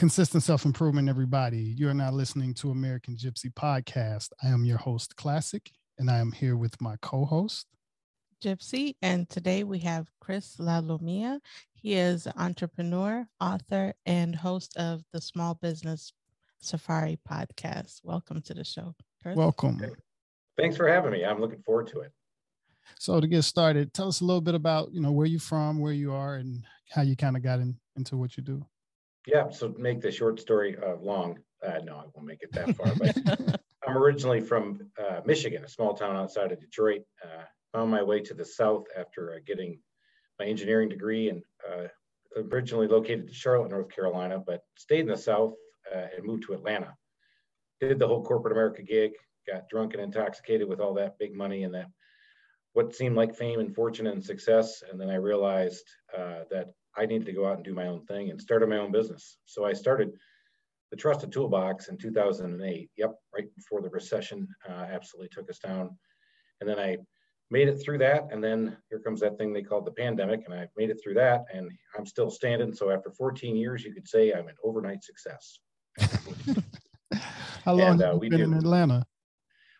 Consistent self improvement, everybody. You are now listening to American Gypsy Podcast. I am your host, Classic, and I am here with my co host, Gypsy. And today we have Chris Lalomia. He is an entrepreneur, author, and host of the Small Business Safari podcast. Welcome to the show. Chris. Welcome. Thanks for having me. I'm looking forward to it. So to get started, tell us a little bit about, you know, where you're from, where you are, and how you kind of got in, into what you do. Yeah. So make the short story uh, long. Uh, no, I won't make it that far. But I'm originally from uh, Michigan, a small town outside of Detroit. Uh, found my way to the south after uh, getting my engineering degree and uh, originally located in Charlotte, North Carolina, but stayed in the south and moved to Atlanta. Did the whole corporate America gig, got drunk and intoxicated with all that big money and that what seemed like fame and fortune and success. And then I realized that I needed to go out and do my own thing and started my own business. So I started the Trusted Toolbox in 2008. Yep, right before the recession uh, absolutely took us down. And then I made it through that. And then here comes that thing they called the pandemic. And I made it through that and I'm still standing. So after 14 years, you could say I'm an overnight success. How long and, uh, have you been in Atlanta?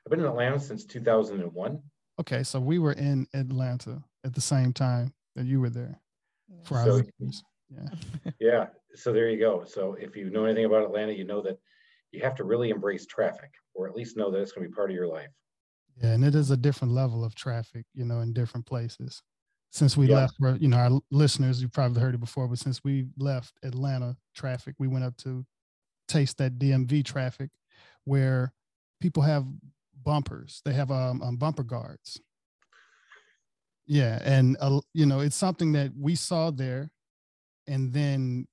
I've been in Atlanta since 2001. Okay, so we were in Atlanta at the same time that you were there for our so, Yeah. yeah. So there you go. So if you know anything about Atlanta, you know that you have to really embrace traffic, or at least know that it's going to be part of your life. Yeah, and it is a different level of traffic, you know, in different places. Since we yeah. left, you know, our listeners, you've probably heard it before, but since we left Atlanta traffic, we went up to taste that DMV traffic, where people have bumpers. They have um, um bumper guards yeah and uh, you know it's something that we saw there and then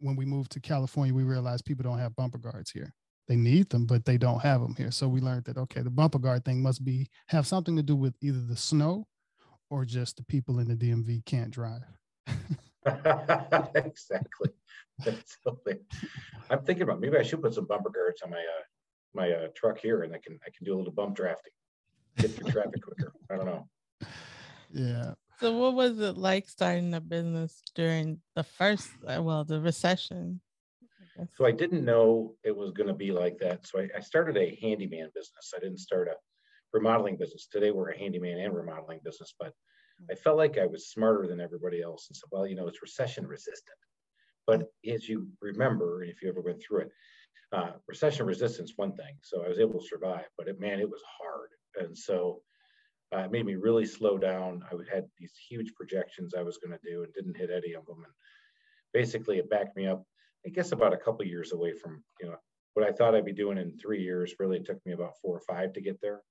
when we moved to california we realized people don't have bumper guards here. They need them but they don't have them here. So we learned that okay the bumper guard thing must be have something to do with either the snow or just the people in the dmv can't drive. Exactly. I'm thinking about maybe i should put some bumper guards on my uh my uh, truck here and i can i can do a little bump drafting. Get through traffic quicker. I don't know yeah. So, what was it like starting a business during the first, uh, well, the recession? I so, I didn't know it was going to be like that. So, I, I, started a handyman business. I didn't start a remodeling business. Today, we're a handyman and remodeling business, but I felt like I was smarter than everybody else and said, well, you know, it's recession resistant. But as you remember, if you ever went through it, uh, recession resistance, one thing. So I was able to survive, but it, man, it was hard. And so uh, it made me really slow down. I had these huge projections I was going to do and didn't hit any of them. And basically, it backed me up. I guess about a couple years away from you know what I thought I'd be doing in three years. Really, it took me about four or five to get there.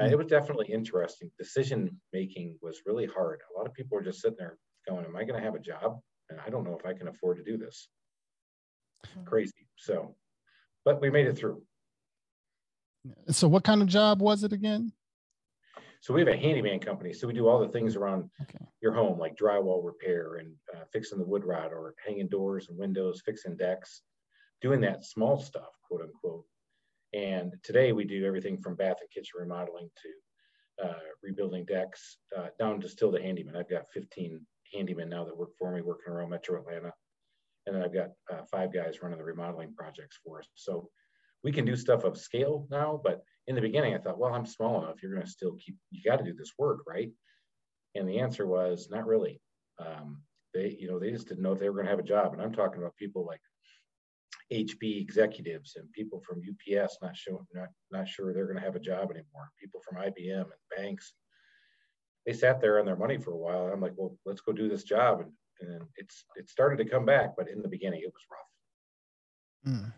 Uh, it was definitely interesting. Decision making was really hard. A lot of people were just sitting there going, "Am I going to have a job?" And I don't know if I can afford to do this. Hmm. Crazy. So, but we made it through. So, what kind of job was it again? So we have a handyman company. So we do all the things around okay. your home, like drywall repair and uh, fixing the wood rot or hanging doors and windows, fixing decks, doing that small stuff, quote unquote. And today we do everything from bath and kitchen remodeling to uh, rebuilding decks, uh, down to still the handyman. I've got 15 handymen now that work for me, working around Metro Atlanta. And then I've got uh, five guys running the remodeling projects for us. So we can do stuff of scale now, but in the beginning, I thought, well, I'm small enough. You're going to still keep, you got to do this work, right? And the answer was not really. Um, they, you know, they just didn't know if they were going to have a job. And I'm talking about people like HP executives and people from UPS not showing, not, not sure they're going to have a job anymore. People from IBM and banks. They sat there on their money for a while. I'm like, well, let's go do this job. And, and it's, it started to come back, but in the beginning, it was rough. Mm.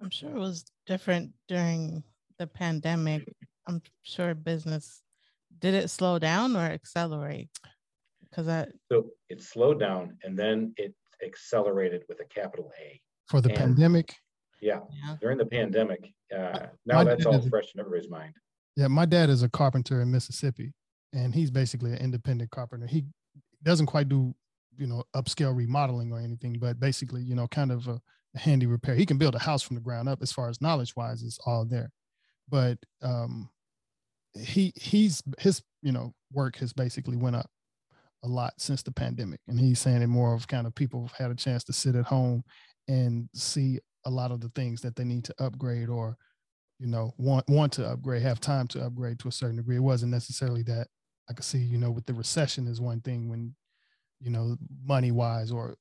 I'm sure it was different during the pandemic. I'm sure business did it slow down or accelerate? Because I so it slowed down and then it accelerated with a capital A for the and, pandemic. Yeah, yeah, during the pandemic. Uh, now my that's all fresh in everybody's mind. Yeah, my dad is a carpenter in Mississippi, and he's basically an independent carpenter. He doesn't quite do you know upscale remodeling or anything, but basically you know kind of a handy repair. He can build a house from the ground up as far as knowledge wise, is all there. But um, he he's his you know work has basically went up a lot since the pandemic. And he's saying it more of kind of people have had a chance to sit at home and see a lot of the things that they need to upgrade or, you know, want want to upgrade, have time to upgrade to a certain degree. It wasn't necessarily that I could see, you know, with the recession is one thing when, you know, money wise or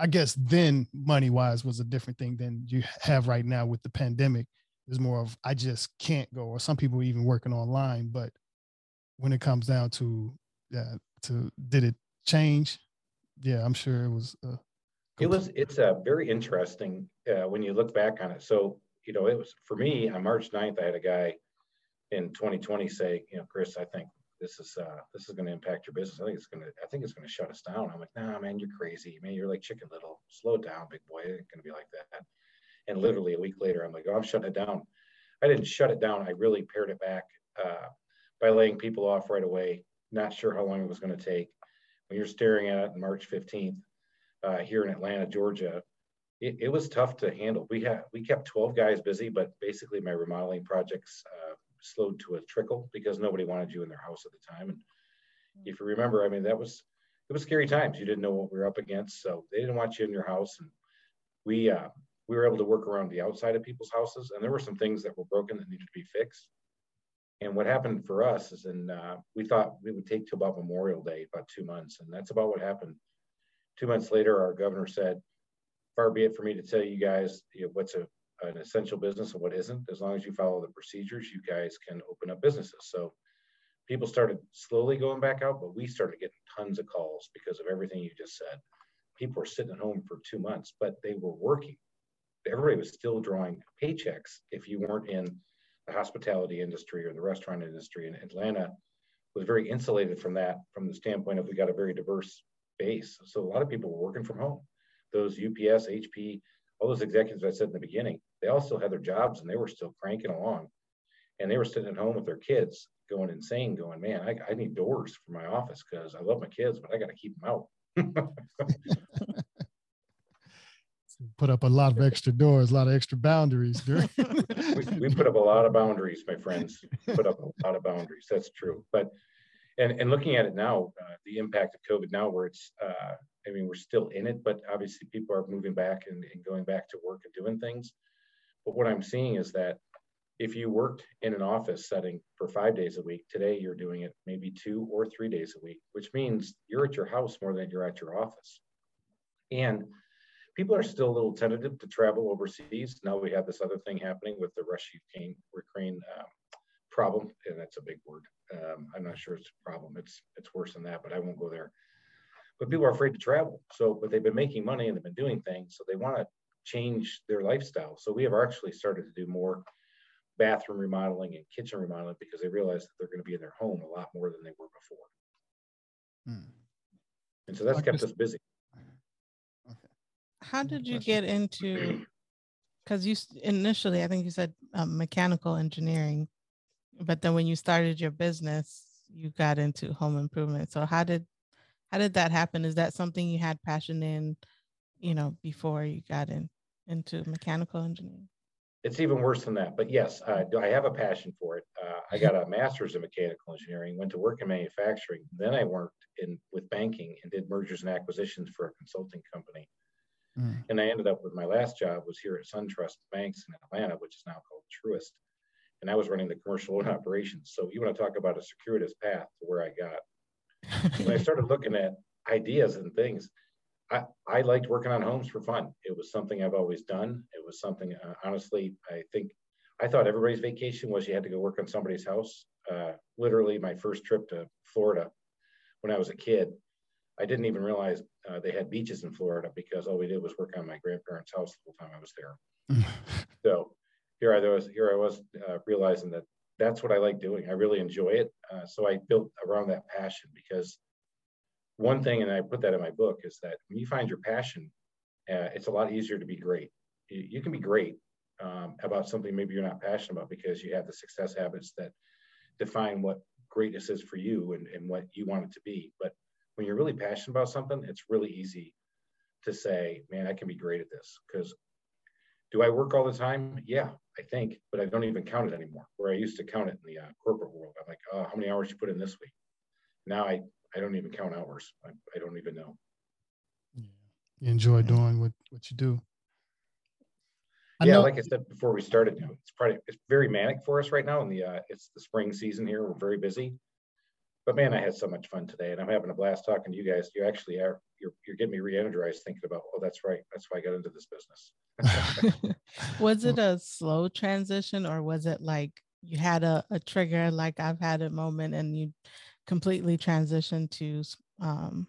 I guess then money wise was a different thing than you have right now with the pandemic. Is more of I just can't go, or some people even working online. But when it comes down to yeah, to did it change? Yeah, I'm sure it was. Uh, it was. It's a uh, very interesting uh, when you look back on it. So you know, it was for me on March 9th. I had a guy in 2020 say, you know, Chris, I think this is uh, this is going to impact your business. I think it's going to I think it's going to shut us down. I'm like, nah, man, you're crazy. Man, you're like Chicken Little. Slow down, big boy. It ain't going to be like that. And literally a week later, I'm like, oh, I'm shutting it down. I didn't shut it down. I really pared it back uh, by laying people off right away. Not sure how long it was going to take. When you're staring at it March 15th uh, here in Atlanta, Georgia, it, it, was tough to handle. We had we kept 12 guys busy, but basically my remodeling projects uh, slowed to a trickle because nobody wanted you in their house at the time. And if you remember, I mean, that was it was scary times. You didn't know what we were up against, so they didn't want you in your house. And we uh, we were able to work around the outside of people's houses, and there were some things that were broken that needed to be fixed. And what happened for us is, in uh, we thought we would take to about Memorial Day, about two months, and that's about what happened. Two months later, our governor said, "Far be it for me to tell you guys you know, what's a an essential business and what isn't. As long as you follow the procedures, you guys can open up businesses. So people started slowly going back out, but we started getting tons of calls because of everything you just said. People were sitting at home for two months, but they were working. Everybody was still drawing paychecks if you weren't in the hospitality industry or the restaurant industry. And Atlanta was very insulated from that from the standpoint of we got a very diverse base. So a lot of people were working from home. Those UPS, HP, all those executives I said in the beginning, they all still had their jobs and they were still cranking along. And they were sitting at home with their kids going insane, going, man, I, I need doors for my office because I love my kids, but I got to keep them out. put up a lot of extra doors, a lot of extra boundaries. we, we, put up a lot of boundaries, my friends. Put up a lot of boundaries. That's true. But and and looking at it now, uh, the impact of COVID now, where it's uh, I mean, we're still in it, but obviously people are moving back and, and going back to work and doing things. But what I'm seeing is that if you worked in an office setting for five days a week, today you're doing it maybe two or three days a week, which means you're at your house more than you're at your office. And people are still a little tentative to travel overseas. Now we have this other thing happening with the Russia Ukraine um, problem, and that's a big word. Um, I'm not sure it's a problem. It's it's worse than that, but I won't go there but people are afraid to travel. So, but they've been making money and they've been doing things. So they want to change their lifestyle. So we have actually started to do more bathroom remodeling and kitchen remodeling because they realize that they're going to be in their home a lot more than they were before. Hmm. And so that's like kept this, us busy. Okay. How did you get into? Because you initially, I think you said um, mechanical engineering, but then when you started your business, you got into home improvement. So how did how did that happen? Is that something you had passion in, you know, before you got in into mechanical engineering? It's even worse than that, but yes, uh, I have a passion for it. Uh, I got a master's in mechanical engineering, went to work in manufacturing. Then I worked in with banking and did mergers and acquisitions for a consulting company. Mm. And I ended up with my last job was here at SunTrust Banks in Atlanta, which is now called Truist. And I was running the commercial loan operations. So you want to talk about a circuitous path to where I got when I started looking at ideas and things, I, I liked working on homes for fun. It was something I've always done. It was something, uh, honestly, I think I thought everybody's vacation was you had to go work on somebody's house. Uh, literally, my first trip to Florida when I was a kid, I didn't even realize uh, they had beaches in Florida because all we did was work on my grandparents' house the whole time I was there. so here I was, here I was uh, realizing that that's what I like doing. I really enjoy it. Uh, so I built around that passion because one thing, and I put that in my book, is that when you find your passion, uh, it's a lot easier to be great. You, you can be great um, about something maybe you're not passionate about because you have the success habits that define what greatness is for you and, and what you want it to be. But when you're really passionate about something, it's really easy to say, man, I can be great at this because do I work all the time? Yeah, I think, but I don't even count it anymore. Where I used to count it in the uh, corporate world, I'm like, oh, how many hours you put in this week? now I, I don't even count hours. I, I don't even know. Yeah. You enjoy doing what, what you do. I yeah, know. like I said before we started, you know, it's probably it's very manic for us right now. In the uh, it's the spring season here. We're very busy, but man, I had so much fun today, and I'm having a blast talking to you guys. You actually are you're you're getting me re-energized thinking about. Oh, that's right. That's why I got into this business. was it a slow transition, or was it like you had a, a trigger, like I've had a moment, and you completely transitioned to um,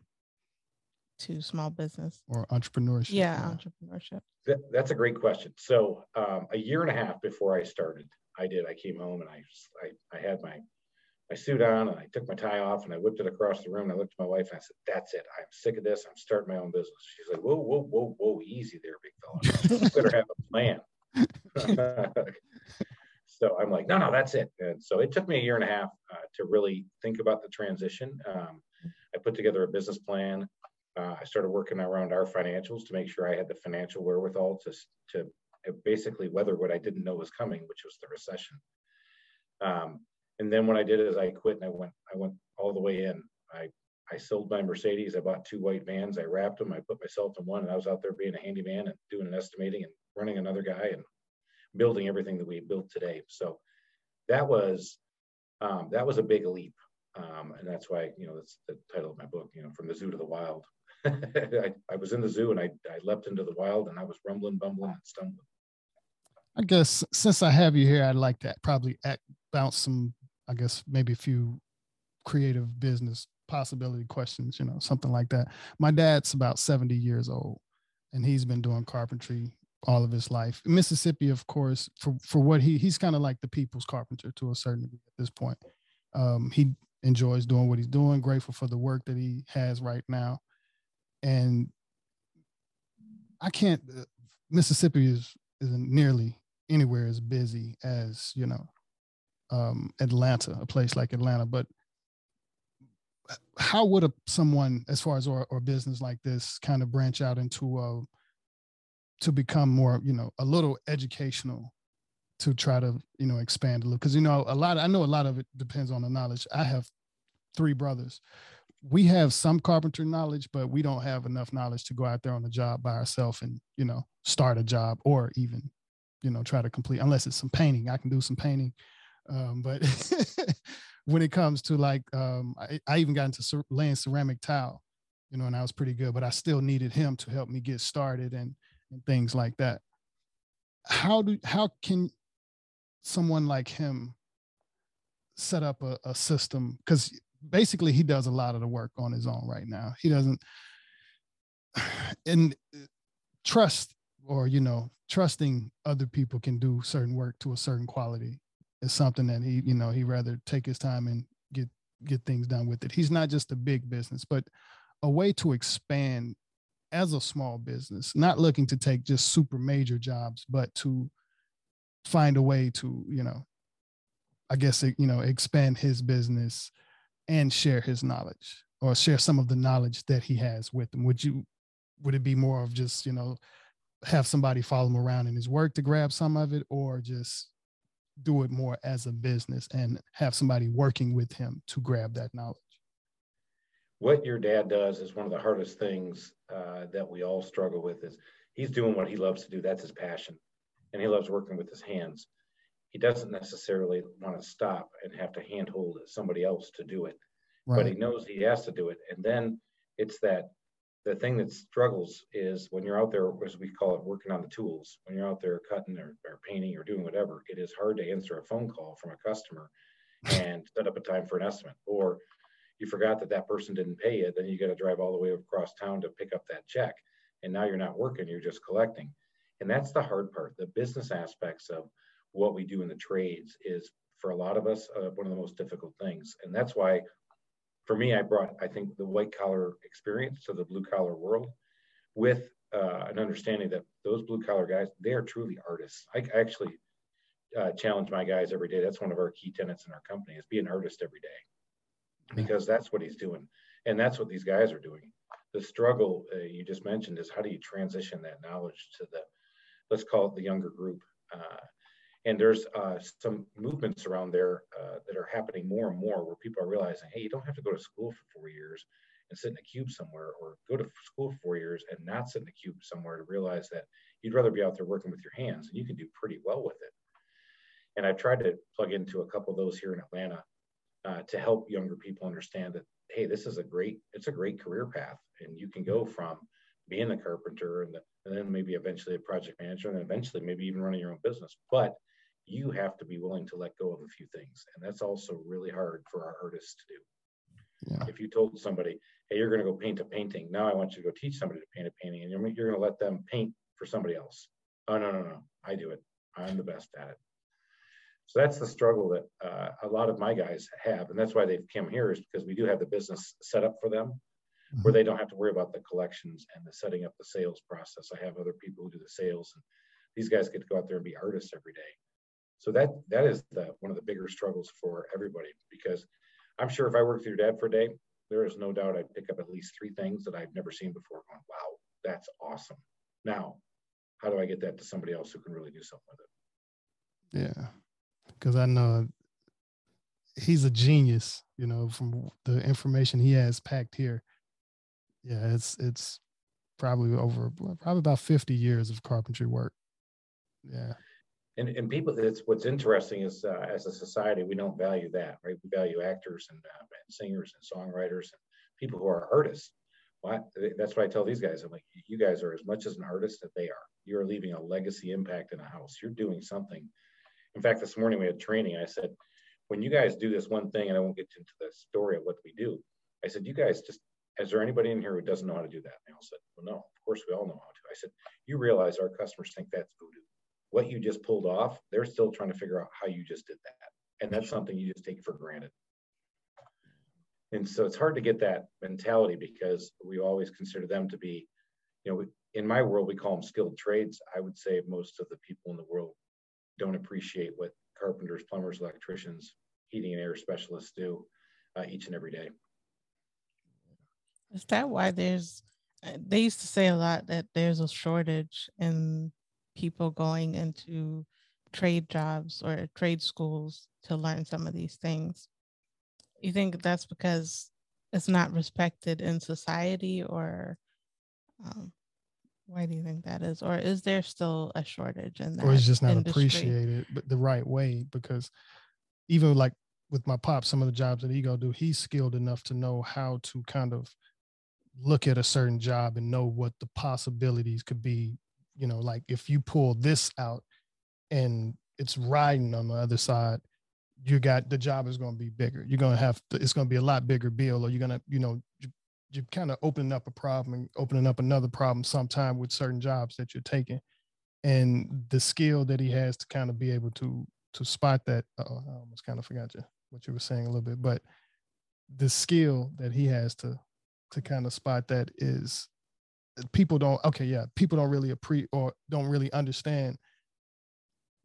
to small business or entrepreneurship? Yeah, yeah. entrepreneurship. That, that's a great question. So um, a year and a half before I started, I did. I came home and I, I, I had my my suit on and I took my tie off and I whipped it across the room. And I looked at my wife and I said, "That's it. I'm sick of this. I'm starting my own business." She's like, "Whoa, whoa, whoa, whoa, easy there, big fella. you better have a plan." so I'm like, "No, no, that's it." And so it took me a year and a half uh, to really think about the transition. Um, I put together a business plan. Uh, I started working around our financials to make sure I had the financial wherewithal to, to basically weather what I didn't know was coming, which was the recession. Um, and then what I did is I quit and I went I went all the way in. I I sold my Mercedes. I bought two white vans. I wrapped them. I put myself in one, and I was out there being a handyman and doing an estimating and running another guy and building everything that we built today. So that was um, that was a big leap, um, and that's why you know that's the title of my book. You know, from the zoo to the wild. I, I, was in the zoo and I, I leapt into the wild and I was rumbling, bumbling, and stumbling. I guess since I have you here, I'd like to probably act, bounce some, I guess maybe a few creative business possibility questions, you know, something like that. My dad's about 70 years old and he's been doing carpentry all of his life. Mississippi, of course, for, for what he, he's kind of like the people's carpenter to a certain degree at this point. Um, he enjoys doing what he's doing, grateful for the work that he has right now and I can't. Uh, Mississippi is isn't nearly anywhere as busy as you know um, Atlanta, a place like Atlanta. But how would a someone, as far as or, or business like this, kind of branch out into a to become more, you know, a little educational to try to you know expand a little because you know a lot i know a lot of it depends on the knowledge i have three brothers we have some carpenter knowledge, but we don't have enough knowledge to go out there on the job by ourselves and, you know, start a job or even, you know, try to complete, unless it's some painting. I can do some painting. Um, but when it comes to like, um, I, I, even got into laying ceramic tile, you know, and I was pretty good, but I still needed him to help me get started and, and things like that. How do, how can someone like him set up a, a system? Because basically he does a lot of the work on his own right now. He doesn't and uh, trust or you know trusting other people can do certain work to a certain quality is something that he you know he rather take his time and get get things done with it. He's not just a big business, but a way to expand as a small business, not looking to take just super major jobs, but to find a way to, you know, I guess, you know, expand his business and share his knowledge or share some of the knowledge that he has with them would you would it be more of just you know have somebody follow him around in his work to grab some of it or just do it more as a business and have somebody working with him to grab that knowledge what your dad does is one of the hardest things uh, that we all struggle with is he's doing what he loves to do that's his passion and he loves working with his hands he doesn't necessarily want to stop and have to handhold somebody else to do it, right. but he knows he has to do it. And then it's that the thing that struggles is when you're out there, as we call it, working on the tools, when you're out there cutting or, or painting or doing whatever, it is hard to answer a phone call from a customer and set up a time for an estimate. Or you forgot that that person didn't pay you, then you got to drive all the way across town to pick up that check. And now you're not working, you're just collecting. And that's the hard part, the business aspects of what we do in the trades is for a lot of us uh, one of the most difficult things and that's why for me i brought i think the white collar experience to the blue collar world with uh, an understanding that those blue collar guys they are truly artists i actually uh, challenge my guys every day that's one of our key tenets in our company is be an artist every day because that's what he's doing. And that's what these guys are doing. The struggle uh, you just mentioned is how do you transition that knowledge to the let's call it the younger group. Uh, And there's uh, some movements around there uh, that are happening more and more where people are realizing, hey, you don't have to go to school for four years and sit in a cube somewhere or go to school for four years and not sit in a cube somewhere to realize that you'd rather be out there working with your hands and you can do pretty well with it. And I've tried to plug into a couple of those here in Atlanta uh, to help younger people understand that, hey, this is a great, it's a great career path. And you can go from being a carpenter and, the, and then maybe eventually a project manager and eventually maybe even running your own business. But you have to be willing to let go of a few things. And that's also really hard for our artists to do. Yeah. If you told somebody, hey, you're going to go paint a painting, now I want you to go teach somebody to paint a painting, and you're, you're going to let them paint for somebody else. Oh, no, no, no. I do it. I'm the best at it. So that's the struggle that uh, a lot of my guys have. And that's why they've come here is because we do have the business set up for them mm-hmm. where they don't have to worry about the collections and the setting up the sales process. I have other people who do the sales and these guys get to go out there and be artists every day. So that that is the one of the bigger struggles for everybody because I'm sure if I worked with your dad for a day, there is no doubt I'd pick up at least three things that I've never seen before. Going, wow, that's awesome. Now, how do I get that to somebody else who can really do something with it? Yeah, because I know he's a genius. You know, from the information he has packed here. Yeah, it's it's probably over probably about 50 years of carpentry work. Yeah. And, and people, it's what's interesting is uh, as a society, we don't value that, right? We value actors and, uh, and singers and songwriters and people who are artists. Well, that's why I tell these guys, I'm like, you guys are as much as an artist that they are. You're leaving a legacy impact in a house. You're doing something. In fact, this morning we had training. I said, when you guys do this one thing, and I won't get into the story of what we do, I said, you guys just, is there anybody in here who doesn't know how to do that? And they all said, well, no, of course we all know how to. I said, you realize our customers think that's voodoo. What you just pulled off, they're still trying to figure out how you just did that. And that's something you just take for granted. And so it's hard to get that mentality because we always consider them to be, you know, in my world, we call them skilled trades. I would say most of the people in the world don't appreciate what carpenters, plumbers, electricians, heating and air specialists do uh, each and every day. Is that why there's, uh, they used to say a lot that there's a shortage in people going into trade jobs or trade schools to learn some of these things? You think that's because it's not respected in society, or um, why do you think that is? Or is there still a shortage in that? Or it's just not industry? appreciated but the right way because even like with my pop, some of the jobs that he go do, he's skilled enough to know how to kind of look at a certain job and know what the possibilities could be. You know, like if you pull this out and it's riding on the other side, you got the job is going to be bigger. You're going to have to, it's going to be a lot bigger bill, or you're going to, you know, you're kind of opening up a problem and opening up another problem sometime with certain jobs that you're taking. And the skill that he has to kind of be able to to spot that. oh I almost kind of forgot you what you were saying a little bit, but the skill that he has to to kind of spot that is uh, people don't okay yeah people don't really appreciate or don't really understand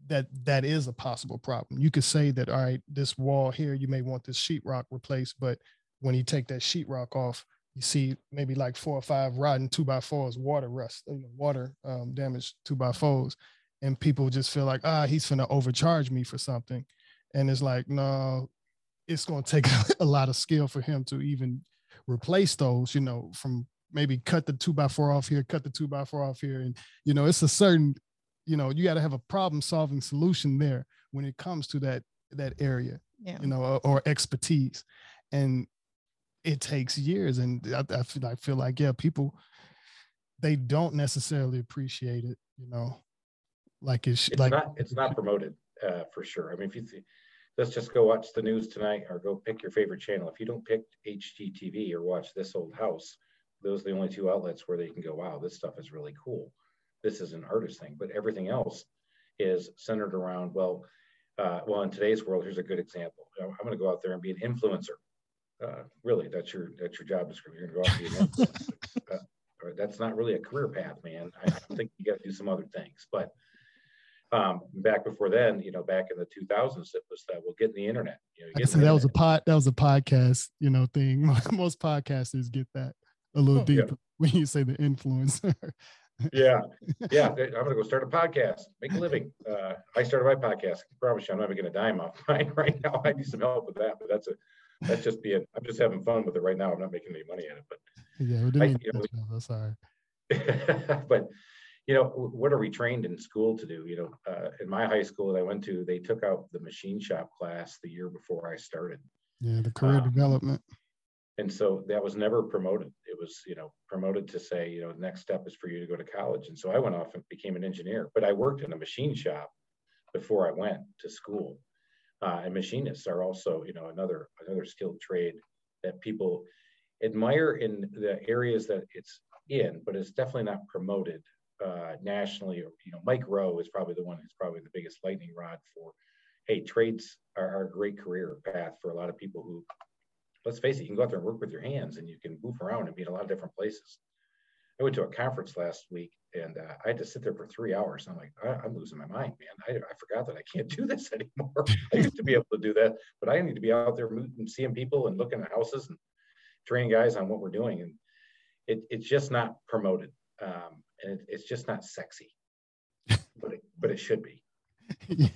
that that is a possible problem. You could say that, all right, this wall here, you may want this sheetrock replaced, but when you take that sheetrock off, you see maybe like four or five rotten two by fours, water rust, you know, water um, damaged two by fours, and people just feel like, ah, he's gonna overcharge me for something, and it's like, no, it's gonna take a lot of skill for him to even replace those, you know, from maybe cut the two by four off here, cut the two by four off here, and you know, it's a certain you know you got to have a problem solving solution there when it comes to that that area yeah. you know or, or, expertise. And it takes years and I, I, feel, I feel like yeah people they don't necessarily appreciate it you know? Like it's, it's like not it's not promoted uh, for sure. I mean if you see, let's just go watch the news tonight or go pick your favorite channel. If you don't pick hgtv or watch this old house those are the only two outlets where they can go wow this stuff is really cool. This is an artist thing, but everything else is centered around, well, uh, well, in today's world, here's a good example. I'm going to go out there and be an influencer. Uh, really, that's your that's your job description. You're going to go out and uh, that's not really a career path, man. I, I think you got to do some other things. But um, back before then, you know, back in the 2000s, it was that we'll get in the internet. You know, I said that was a pod, that was a podcast, you know, thing. Most podcasters get that a little oh, deeper yeah. when you say the influencer. yeah, yeah. I'm gonna go start a podcast, make a living. Uh, I started my podcast. I promise you, I'm not making a dime off mine right now. I need some help with that, but that's a that's just being. I'm just having fun with it right now. I'm not making any money at it, but yeah, we didn't. I, you know, sorry. but you know, what are we trained in school to do? You know, uh, in my high school that I went to, they took out the machine shop class the year before I started. Yeah, the career um, development. And so that was never promoted. It was, you know, promoted to say, you know, the next step is for you to go to college. And so I went off and became an engineer, but I worked in a machine shop before I went to school. Uh, and machinists are also, you know, another another skilled trade that people admire in the areas that it's in, but it's definitely not promoted uh, nationally. Or you know, Mike Rowe is probably the one who's probably the biggest lightning rod for. Hey, trades are, are a great career path for a lot of people who, let's face it, you can go out there and work with your hands, and you can move around and be in a lot of different places. I went to a conference last week and uh, I had to sit there for three hours. I'm like, I, am losing my mind, man. I, I, forgot that I can't do this anymore. I used to be able to do that, but I need to be out there and seeing people and looking at houses and training guys on what we're doing. And it, it's just not promoted. Um, and it, it's just not sexy, but it, but it should be. Yeah.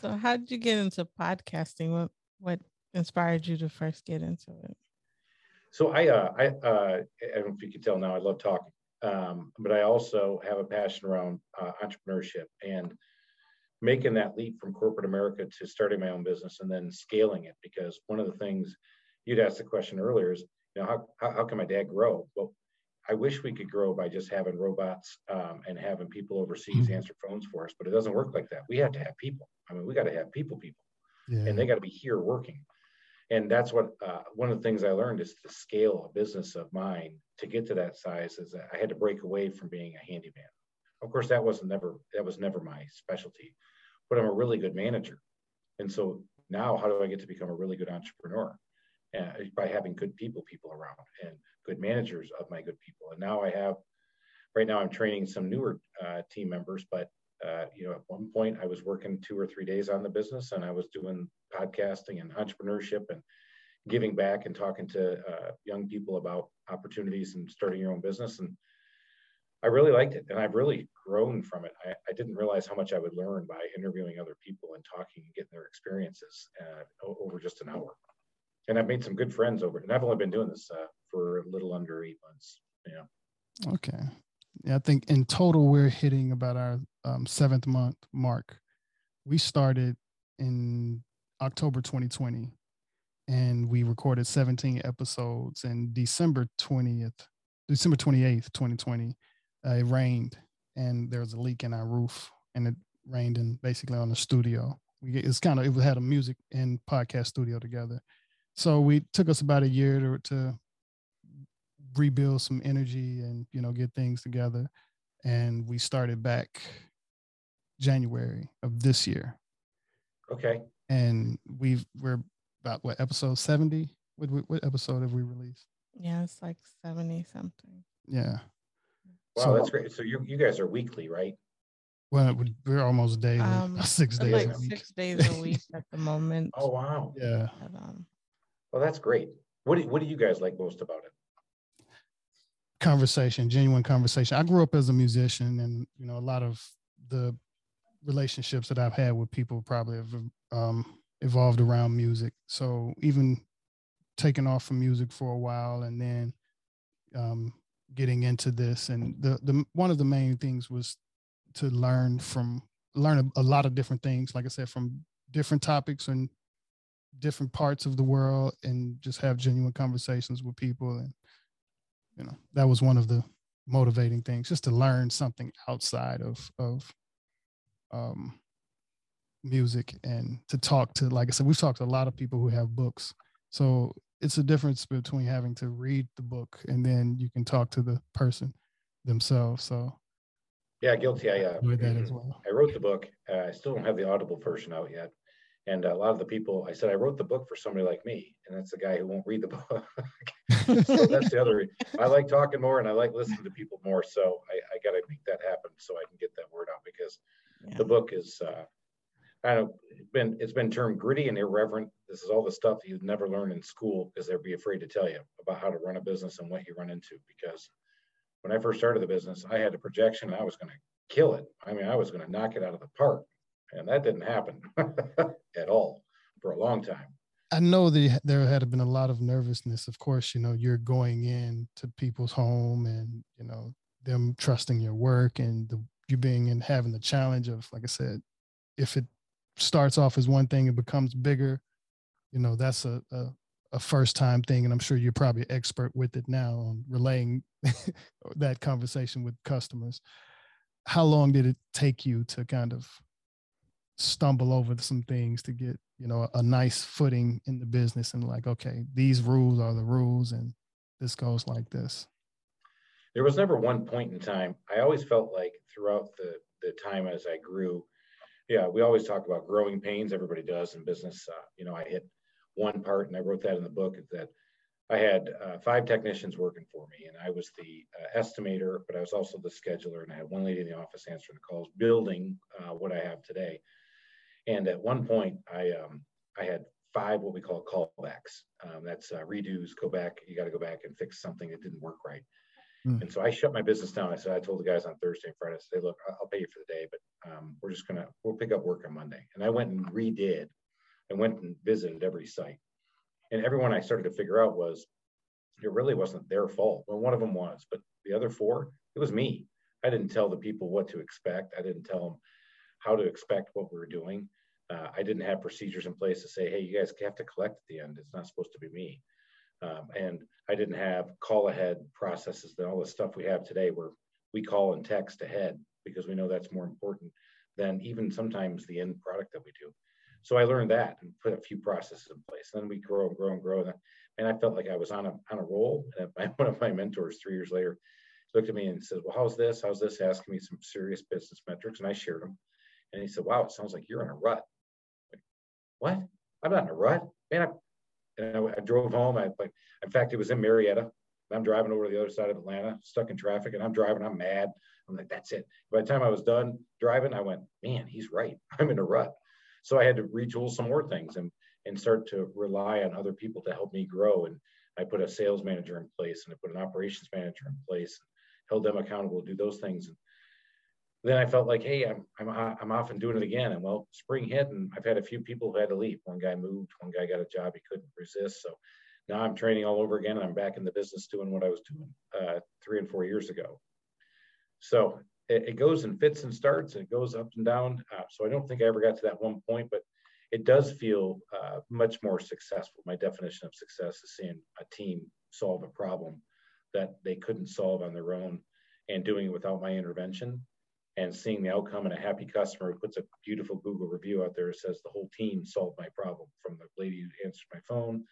so how did you get into podcasting? What, what inspired you to first get into it? So I, uh, I, uh, I don't know if you can tell now, I love talking, um, but I also have a passion around uh, entrepreneurship and making that leap from corporate America to starting my own business and then scaling it. Because one of the things you'd asked the question earlier is, you know, how, how, how can my dad grow? Well, I wish we could grow by just having robots um, and having people overseas mm-hmm. answer phones for us, but it doesn't work like that. We have to have people. I mean, we got to have people, people, yeah. and they got to be here working and that's what uh, one of the things I learned is to scale a business of mine to get to that size is that I had to break away from being a handyman. Of course, that wasn't never that was never my specialty, but I'm a really good manager, and so now how do I get to become a really good entrepreneur? Uh, by having good people people around and good managers of my good people. And now I have right now I'm training some newer uh, team members, but uh, you know, at one point I was working two or three days on the business and I was doing podcasting and entrepreneurship and giving back and talking to uh, young people about opportunities and starting your own business. And I really liked it and I've really grown from it. I, I didn't realize how much I would learn by interviewing other people and talking and getting their experiences uh, over just an hour. And I've made some good friends over. And I've only been doing this uh, for a little under eight months. Yeah. Okay. Yeah, I think in total we're hitting about our um, seventh month mark. We started in October 2020, and we recorded 17 episodes. And December 20th, December 28th, 2020, uh, it rained, and there was a leak in our roof, and it rained in basically on the studio. We it's kind of it had a music and podcast studio together. So we took us about a year to, to rebuild some energy and you know get things together and we started back january of this year. Okay. And we've we're about what episode 70 what, what episode have we released? Yeah it's like 70 something. Yeah. Wow so, that's great. So you you guys are weekly right? Well we're almost daily um, six days like six days a week at the moment. Oh wow. Yeah. But, um, well that's great. What do, what do you guys like most about it? Conversation, genuine conversation. I grew up as a musician, and you know, a lot of the relationships that I've had with people probably have um, evolved around music. So even taking off from music for a while, and then um, getting into this, and the the one of the main things was to learn from learn a, a lot of different things. Like I said, from different topics and different parts of the world, and just have genuine conversations with people and you know that was one of the motivating things just to learn something outside of of um music and to talk to like i said we've talked to a lot of people who have books so it's a difference between having to read the book and then you can talk to the person themselves so yeah guilty i uh, well. i wrote the book uh, i still don't have the audible version out yet and a lot of the people, I said, I wrote the book for somebody like me. And that's the guy who won't read the book. so that's the other. I like talking more and I like listening to people more. So I, I got to make that happen so I can get that word out because yeah. the book is, uh, I don't it's been, it's been termed gritty and irreverent. This is all the stuff you'd never learn in school because they'd be afraid to tell you about how to run a business and what you run into because when I first started the business, I had a projection I was going to kill it. I mean, I was going to knock it out of the park. And that didn't happen at all for a long time. I know that there had been a lot of nervousness. Of course, you know, you're going in to people's home and, you know, them trusting your work and the, you being and having the challenge of, like I said, if it starts off as one thing, it becomes bigger, you know, that's a, a, a first time thing. And I'm sure you're probably expert with it now on relaying that conversation with customers. How long did it take you to kind of stumble over some things to get you know a, a nice footing in the business and like okay these rules are the rules and this goes like this there was never one point in time i always felt like throughout the the time as i grew yeah we always talk about growing pains everybody does in business uh, you know i hit one part and i wrote that in the book that i had uh, five technicians working for me and i was the uh, estimator but i was also the scheduler and i had one lady in the office answering the calls building uh, what i have today and at one point, I um, I had five what we call callbacks. Um, that's uh, redos. Go back. You got to go back and fix something that didn't work right. Mm. And so I shut my business down. I said I told the guys on Thursday and Friday. I said, look, I'll pay you for the day, but um, we're just gonna we'll pick up work on Monday. And I went and redid. I went and visited every site, and everyone I started to figure out was it really wasn't their fault. Well, one of them was, but the other four, it was me. I didn't tell the people what to expect. I didn't tell them how to expect what we were doing. Uh, I didn't have procedures in place to say, hey, you guys have to collect at the end. It's not supposed to be me. Um, and I didn't have call ahead processes and all the stuff we have today where we call and text ahead because we know that's more important than even sometimes the end product that we do. So I learned that and put a few processes in place. And Then we grow and grow and grow. And I felt like I was on a, on a roll. And one of my mentors three years later looked at me and says, well, how's this? How's this? Asking me some serious business metrics. And I shared them. And he said, wow, it sounds like you're in a rut what? I'm not in a rut, man. I, and I, I drove home. I like, in fact, it was in Marietta. I'm driving over to the other side of Atlanta, stuck in traffic, and I'm driving. I'm mad. I'm like, that's it. By the time I was done driving, I went, man, he's right. I'm in a rut. So I had to retool some more things and and start to rely on other people to help me grow. And I put a sales manager in place, and I put an operations manager in place, held them accountable to do those things. And then I felt like, hey, I'm, I'm, I'm off and doing it again. And well, spring hit, and I've had a few people who had to leave. One guy moved, one guy got a job he couldn't resist. So now I'm training all over again, and I'm back in the business doing what I was doing uh, three and four years ago. So it, it, goes and fits and starts, and it goes up and down. Uh, so I don't think I ever got to that one point, but it does feel uh, much more successful. My definition of success is seeing a team solve a problem that they couldn't solve on their own and doing it without my intervention and seeing the outcome and a happy customer who puts a beautiful Google review out there that says the whole team solved my problem from the lady who answered my phone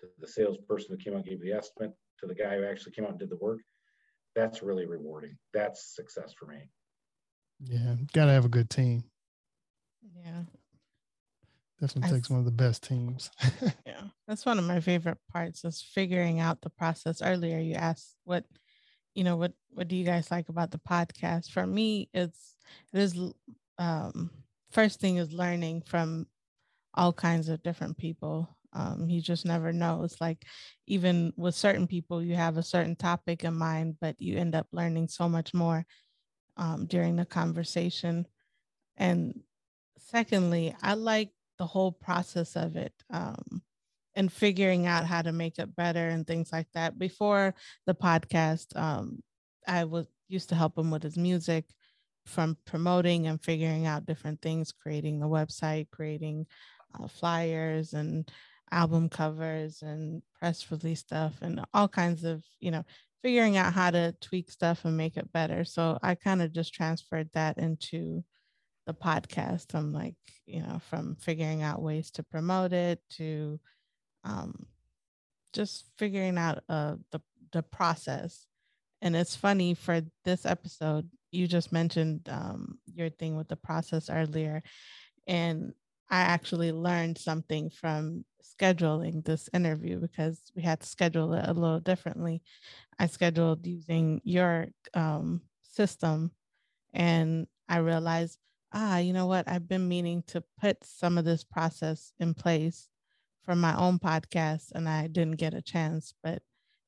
to the salesperson who came out and gave the estimate to the guy who actually came out and did the work. That's really rewarding. That's success for me. Yeah, got to have a good team. Yeah. Definitely takes one of the best teams. yeah, that's one of my favorite parts is figuring out the process. Earlier, you asked what you know what what do you guys like about the podcast? For me it's it is um first thing is learning from all kinds of different people. Um you just never know. It's like even with certain people you have a certain topic in mind but you end up learning so much more um, during the conversation. And secondly i like the whole process of it. Um and figuring out how to make it better and things like that. Before the podcast, um, I was used to help him with his music from promoting and figuring out different things, creating the website, creating uh, flyers and album covers and press release stuff and all kinds of, you know, figuring out how to tweak stuff and make it better. So I kind of just transferred that into the podcast. I'm like, you know, from figuring out ways to promote it to um, just figuring out uh, the the process. And it's funny for this episode, you just mentioned um, your thing with the process earlier, and I actually learned something from scheduling this interview because we had to schedule it a little differently. I scheduled using your um, system, and I realized, ah, you know what? I've been meaning to put some of this process in place for my own podcast and I didn't get a chance. But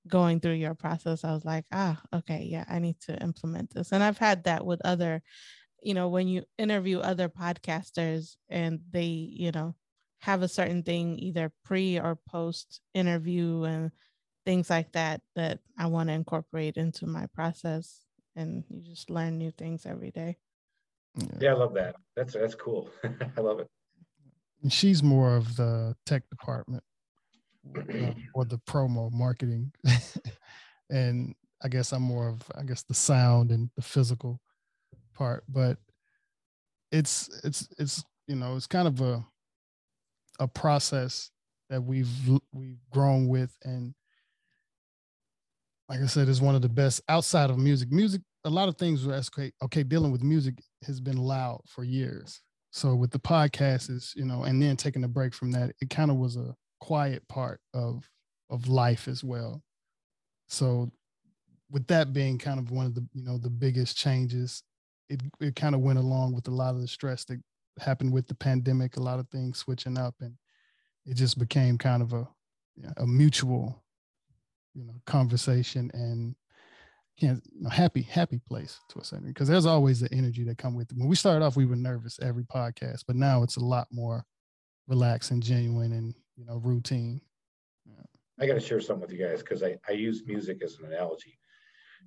going through your process, I was like, ah, okay, yeah, I need to implement this. And I've had that with other, you know, when you interview other podcasters and they, you know, have a certain thing either pre or post interview and things like that that I want to incorporate into my process. And you just learn new things every day. Yeah, yeah I love that. That's that's cool. I love it. She's more of the tech department uh, or the promo marketing. and I guess I'm more of I guess the sound and the physical part, but it's it's it's you know it's kind of a a process that we've we've grown with and like I said is one of the best outside of music. Music a lot of things were okay, okay dealing with music has been loud for years. So with the podcast is, you know, and then taking a break from that, it kind of was a quiet part of of life as well. So with that being kind of one of the you know the biggest changes, it it kind of went along with a lot of the stress that happened with the pandemic, a lot of things switching up, and it just became kind of a a mutual you know conversation and can't you know, happy happy place to a certain because there's always the energy that come with it. When we started off, we were nervous every podcast, but now it's a lot more relaxed and genuine and you know routine. Yeah. I got to share something with you guys because I, I use music as an analogy,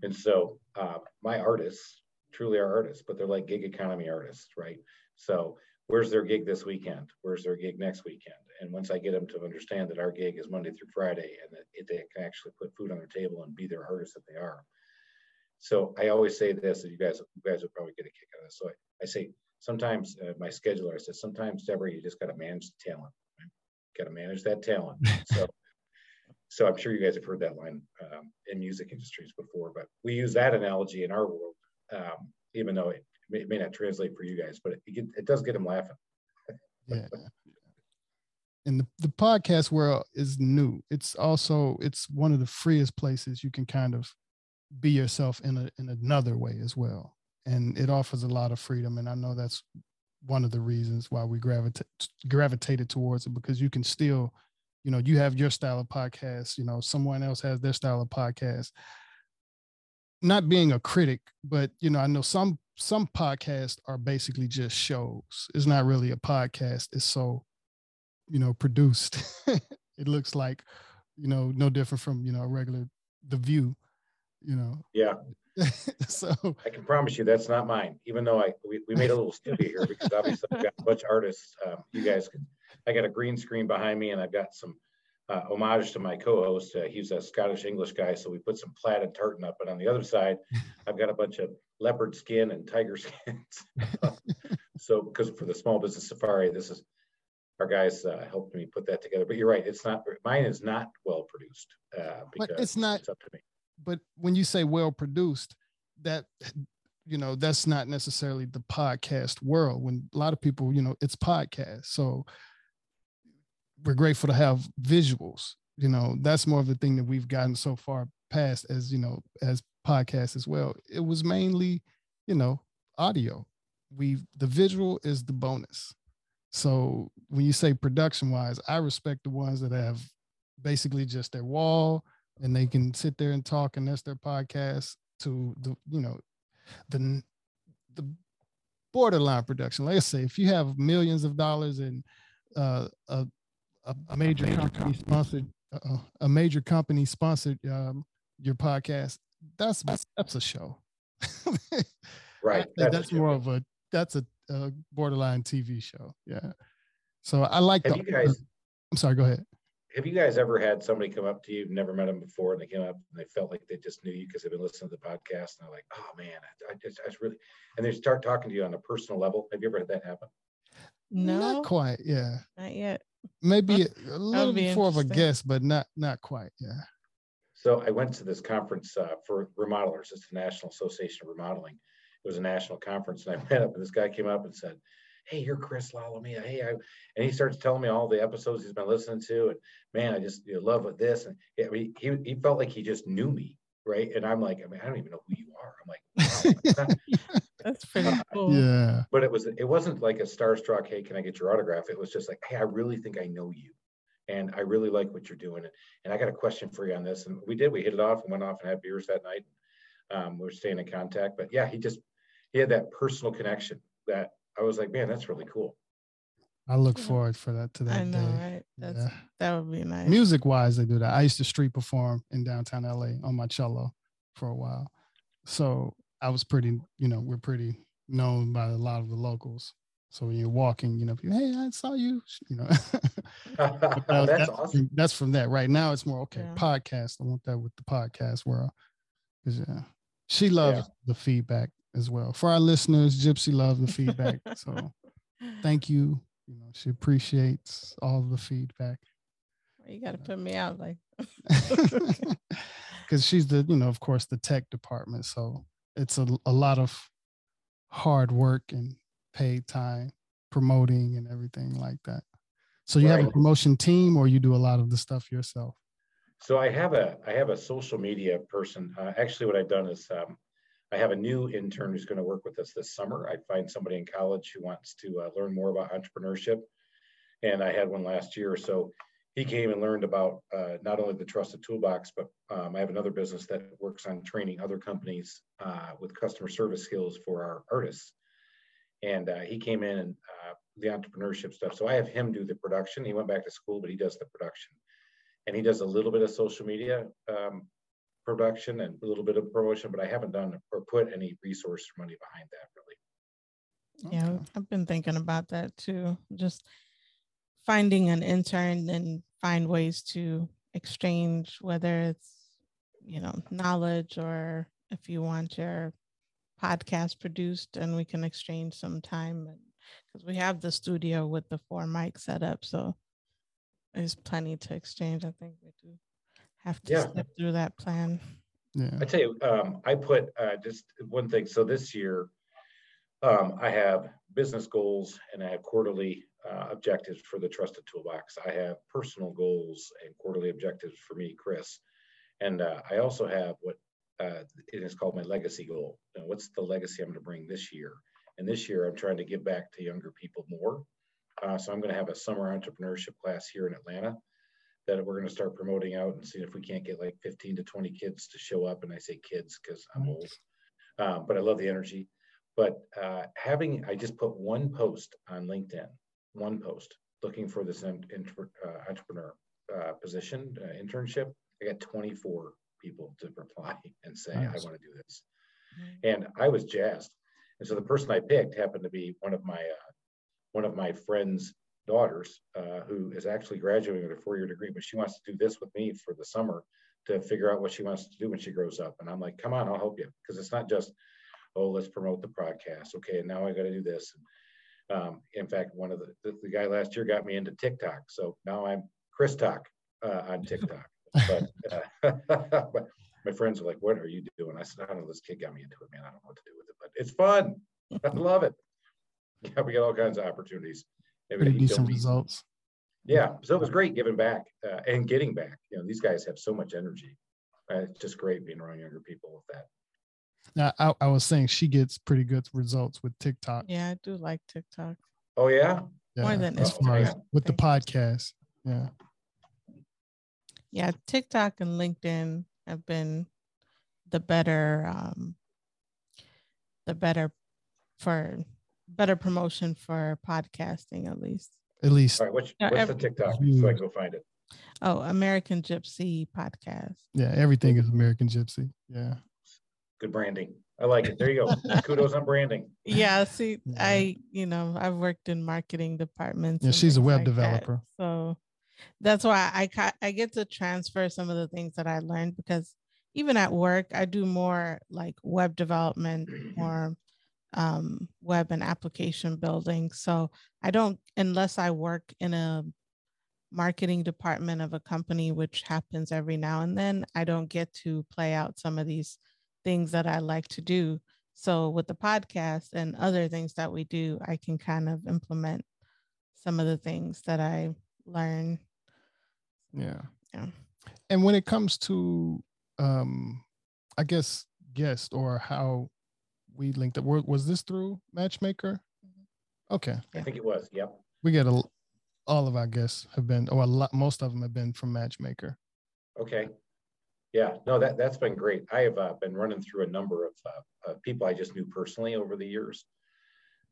and so uh, my artists truly are artists, but they're like gig economy artists, right? So where's their gig this weekend? Where's their gig next weekend? And once I get them to understand that our gig is Monday through Friday and that they can actually put food on their table and be their artists that they are. So I always say this, and you guys, you guys will probably get a kick out of this. So I, I say sometimes uh, my scheduler, I said sometimes Deborah, you just got to manage the talent got to manage that talent. So, so I'm sure you guys have heard that line um, in music industries before, but we use that analogy in our world, um, even though it may, it may, not translate for you guys, but it, it, it does get them laughing. yeah. And the, the podcast world is new. It's also it's one of the freest places you can kind of be yourself in a in another way as well. And it offers a lot of freedom. And I know that's one of the reasons why we gravita- gravitated towards it because you can still, you know, you have your style of podcast, you know, someone else has their style of podcast. Not being a critic, but you know, I know some some podcasts are basically just shows. It's not really a podcast. It's so, you know, produced. it looks like, you know, no different from, you know, a regular The View, you know. Yeah. so I can promise you that's not mine. Even though I we, we made a little studio here because obviously I've got a bunch of artists. Um, you guys can. I got a green screen behind me and I've got some uh, homage to my co-host. Uh, he's a Scottish English guy, so we put some plaid and tartan up. And on the other side, I've got a bunch of leopard skin and tiger skins. so because for the small business safari, this is our guys uh, helped me put that together. But you're right, it's not mine is not well produced. Uh, because but it's not. It's up to me but when you say well produced, that you know that's not necessarily the podcast world. When a lot of people, you know, it's podcast, so we're grateful to have visuals. You know, that's more of the thing that we've gotten so far past as you know as podcasts as well. It was mainly, you know, audio. We the visual is the bonus. So when you say production wise, I respect the ones that have basically just their wall and they can sit there and talk and that's their podcast to the you know the the borderline production. Let's say if you have millions of dollars in uh, a, a, major company sponsored uh, a major company sponsored um, your podcast that's that's a show. Right. That's, that's more of a that's a, a, borderline tv show. Yeah. So i like have the, you guys i'm sorry go ahead have you guys ever had somebody come up to you, never met them before, and they came up and they felt like they just knew you because they've been listening to the podcast, and they're like, "Oh man, I, I just, I just really," and they start talking to you on a personal level. Have you ever had that happen? No, not quite. Yeah, not yet. Maybe a little before of a guess, but not not quite. Yeah. So I went to this conference uh, for remodelers. It's the National Association of Remodeling. It was a national conference, and I met up, and this guy came up and said, hey, you're Chris Lalomia. Hey, I, and he starts telling me all the episodes he's been listening to, and man, I just you know, love this. And I mean, he he felt like he just knew me, right? And I'm like, I mean, I don't even know who you are. I'm like, wow, that's pretty cool. Yeah. But it was it wasn't like a starstruck, hey, can I get your autograph? It was just like, hey, I really think I know you. and I really like what you're doing. And I got a question for you on this. And we did, we hit it off and went off and had beers that night. Um, we are staying in contact, but yeah, he just, he had that personal connection that I was like, man, that's really cool. I look forward for that to that I know, day. right? That's yeah. that would be nice. Music wise, they do that. I used to street perform in downtown LA on my cello for a while. So I was pretty, you know, we're pretty known by a lot of the locals. So when you're walking, you know, people, hey, I saw you, you know. that's, that's, awesome. That's from that. Right now, it's more okay. Yeah. Podcast. I want that with the podcast world. Because yeah, she loves yeah. the feedback as well. For our listeners, Gypsy loves the feedback. so thank you. You know, she appreciates all the feedback. You got to put me out like. Because she's the, you know, of course, the tech department. So it's a, a lot of hard work and paid time promoting and everything like that. So you right. have a promotion team or you do a lot of the stuff yourself? So I have a I have a social media person. Uh, actually, what I've done is um, I have a new intern who's going to work with us this summer. I find somebody in college who wants to uh, learn more about entrepreneurship, and I had one last year. So he came and learned about uh, not only the Trusted Toolbox, but um, I have another business that works on training other companies uh, with customer service skills for our artists and uh, he came in and uh, the entrepreneurship stuff. So I have him do the production. He went back to school, but he does the production, and he does a little bit of social media um, production and a little bit of promotion. But I haven't done or put any resource or money behind that really. Yeah, I've been thinking about that too. Just finding an intern and find ways to exchange, whether it's you know knowledge or if you want your podcast produced and we can exchange some time because we have the studio with the four mics set up so there's plenty to exchange i think we do have to yeah. step through that plan yeah i tell you um, i put uh, just one thing so this year um, i have business goals and i have quarterly uh, objectives for the trusted toolbox i have personal goals and quarterly objectives for me chris and uh, i also have what uh, it is called my legacy goal. You know, what's the legacy I'm going to bring this year? And this year, I'm trying to give back to younger people more. Uh, so I'm going to have a summer entrepreneurship class here in Atlanta that we're going to start promoting out and see if we can't get like 15 to 20 kids to show up. And I say kids because I'm old, um, but I love the energy. But uh, having, I just put one post on LinkedIn, one post looking for this uh, entrepreneur uh, position, uh, internship. I got 24 people to reply and say, nice. I want to do this. Mm-hmm. And I was jazzed. And so the person I picked happened to be one of my uh, one of my friends' daughters, uh, who is actually graduating with a four-year degree, but she wants to do this with me for the summer to figure out what she wants to do when she grows up. And I'm like, come on, I'll help you, because it's not just, oh, let's promote the podcast. Okay, and now I got to do this. Um, in fact, one of the, the, the guy last year got me into TikTok, so now I'm Chris Talk uh, on TikTok. But, uh, but my friends are like, "What are you doing?" I said, "I don't know. This kid got me into it, man. I don't know what to do with it, but it's fun. I love it. Yeah, we got all kinds of opportunities. Pretty decent results. Yeah, so it was great giving back uh, and getting back. You know, these guys have so much energy. Uh, it's just great being around younger people with that. Now, I, I, was saying she gets pretty good results with TikTok. Yeah, I do like TikTok. Oh yeah, yeah more than as far as with the podcast. Yeah, yeah, TikTok and LinkedIn have been the better um the better for better promotion for podcasting at least. At least. All right, what's, what's every, the TikTok so I can go find it? Oh, American Gypsy podcast. Yeah, everything is American Gypsy. Yeah. Good branding. I like it. There you go. Kudos on branding. Yeah. See, yeah. I, you know, I've worked in marketing departments. Yeah, she's a web like developer. That, so that's why I I get to transfer some of the things that I learned because even at work I do more like web development or um, web and application building. So I don't unless I work in a marketing department of a company, which happens every now and then, I don't get to play out some of these things that I like to do. So with the podcast and other things that we do, I can kind of implement some of the things that I learn yeah. Yeah. And when it comes to um I guess guest or how we linked up, was this through Matchmaker? Mm-hmm. Okay. I think it was. Yep. We get a all of our guests have been, or a lot, most of them have been from Matchmaker. Okay. Yeah, no, that that's been great. I have uh, been running through a number of, uh, of people I just knew personally over the years,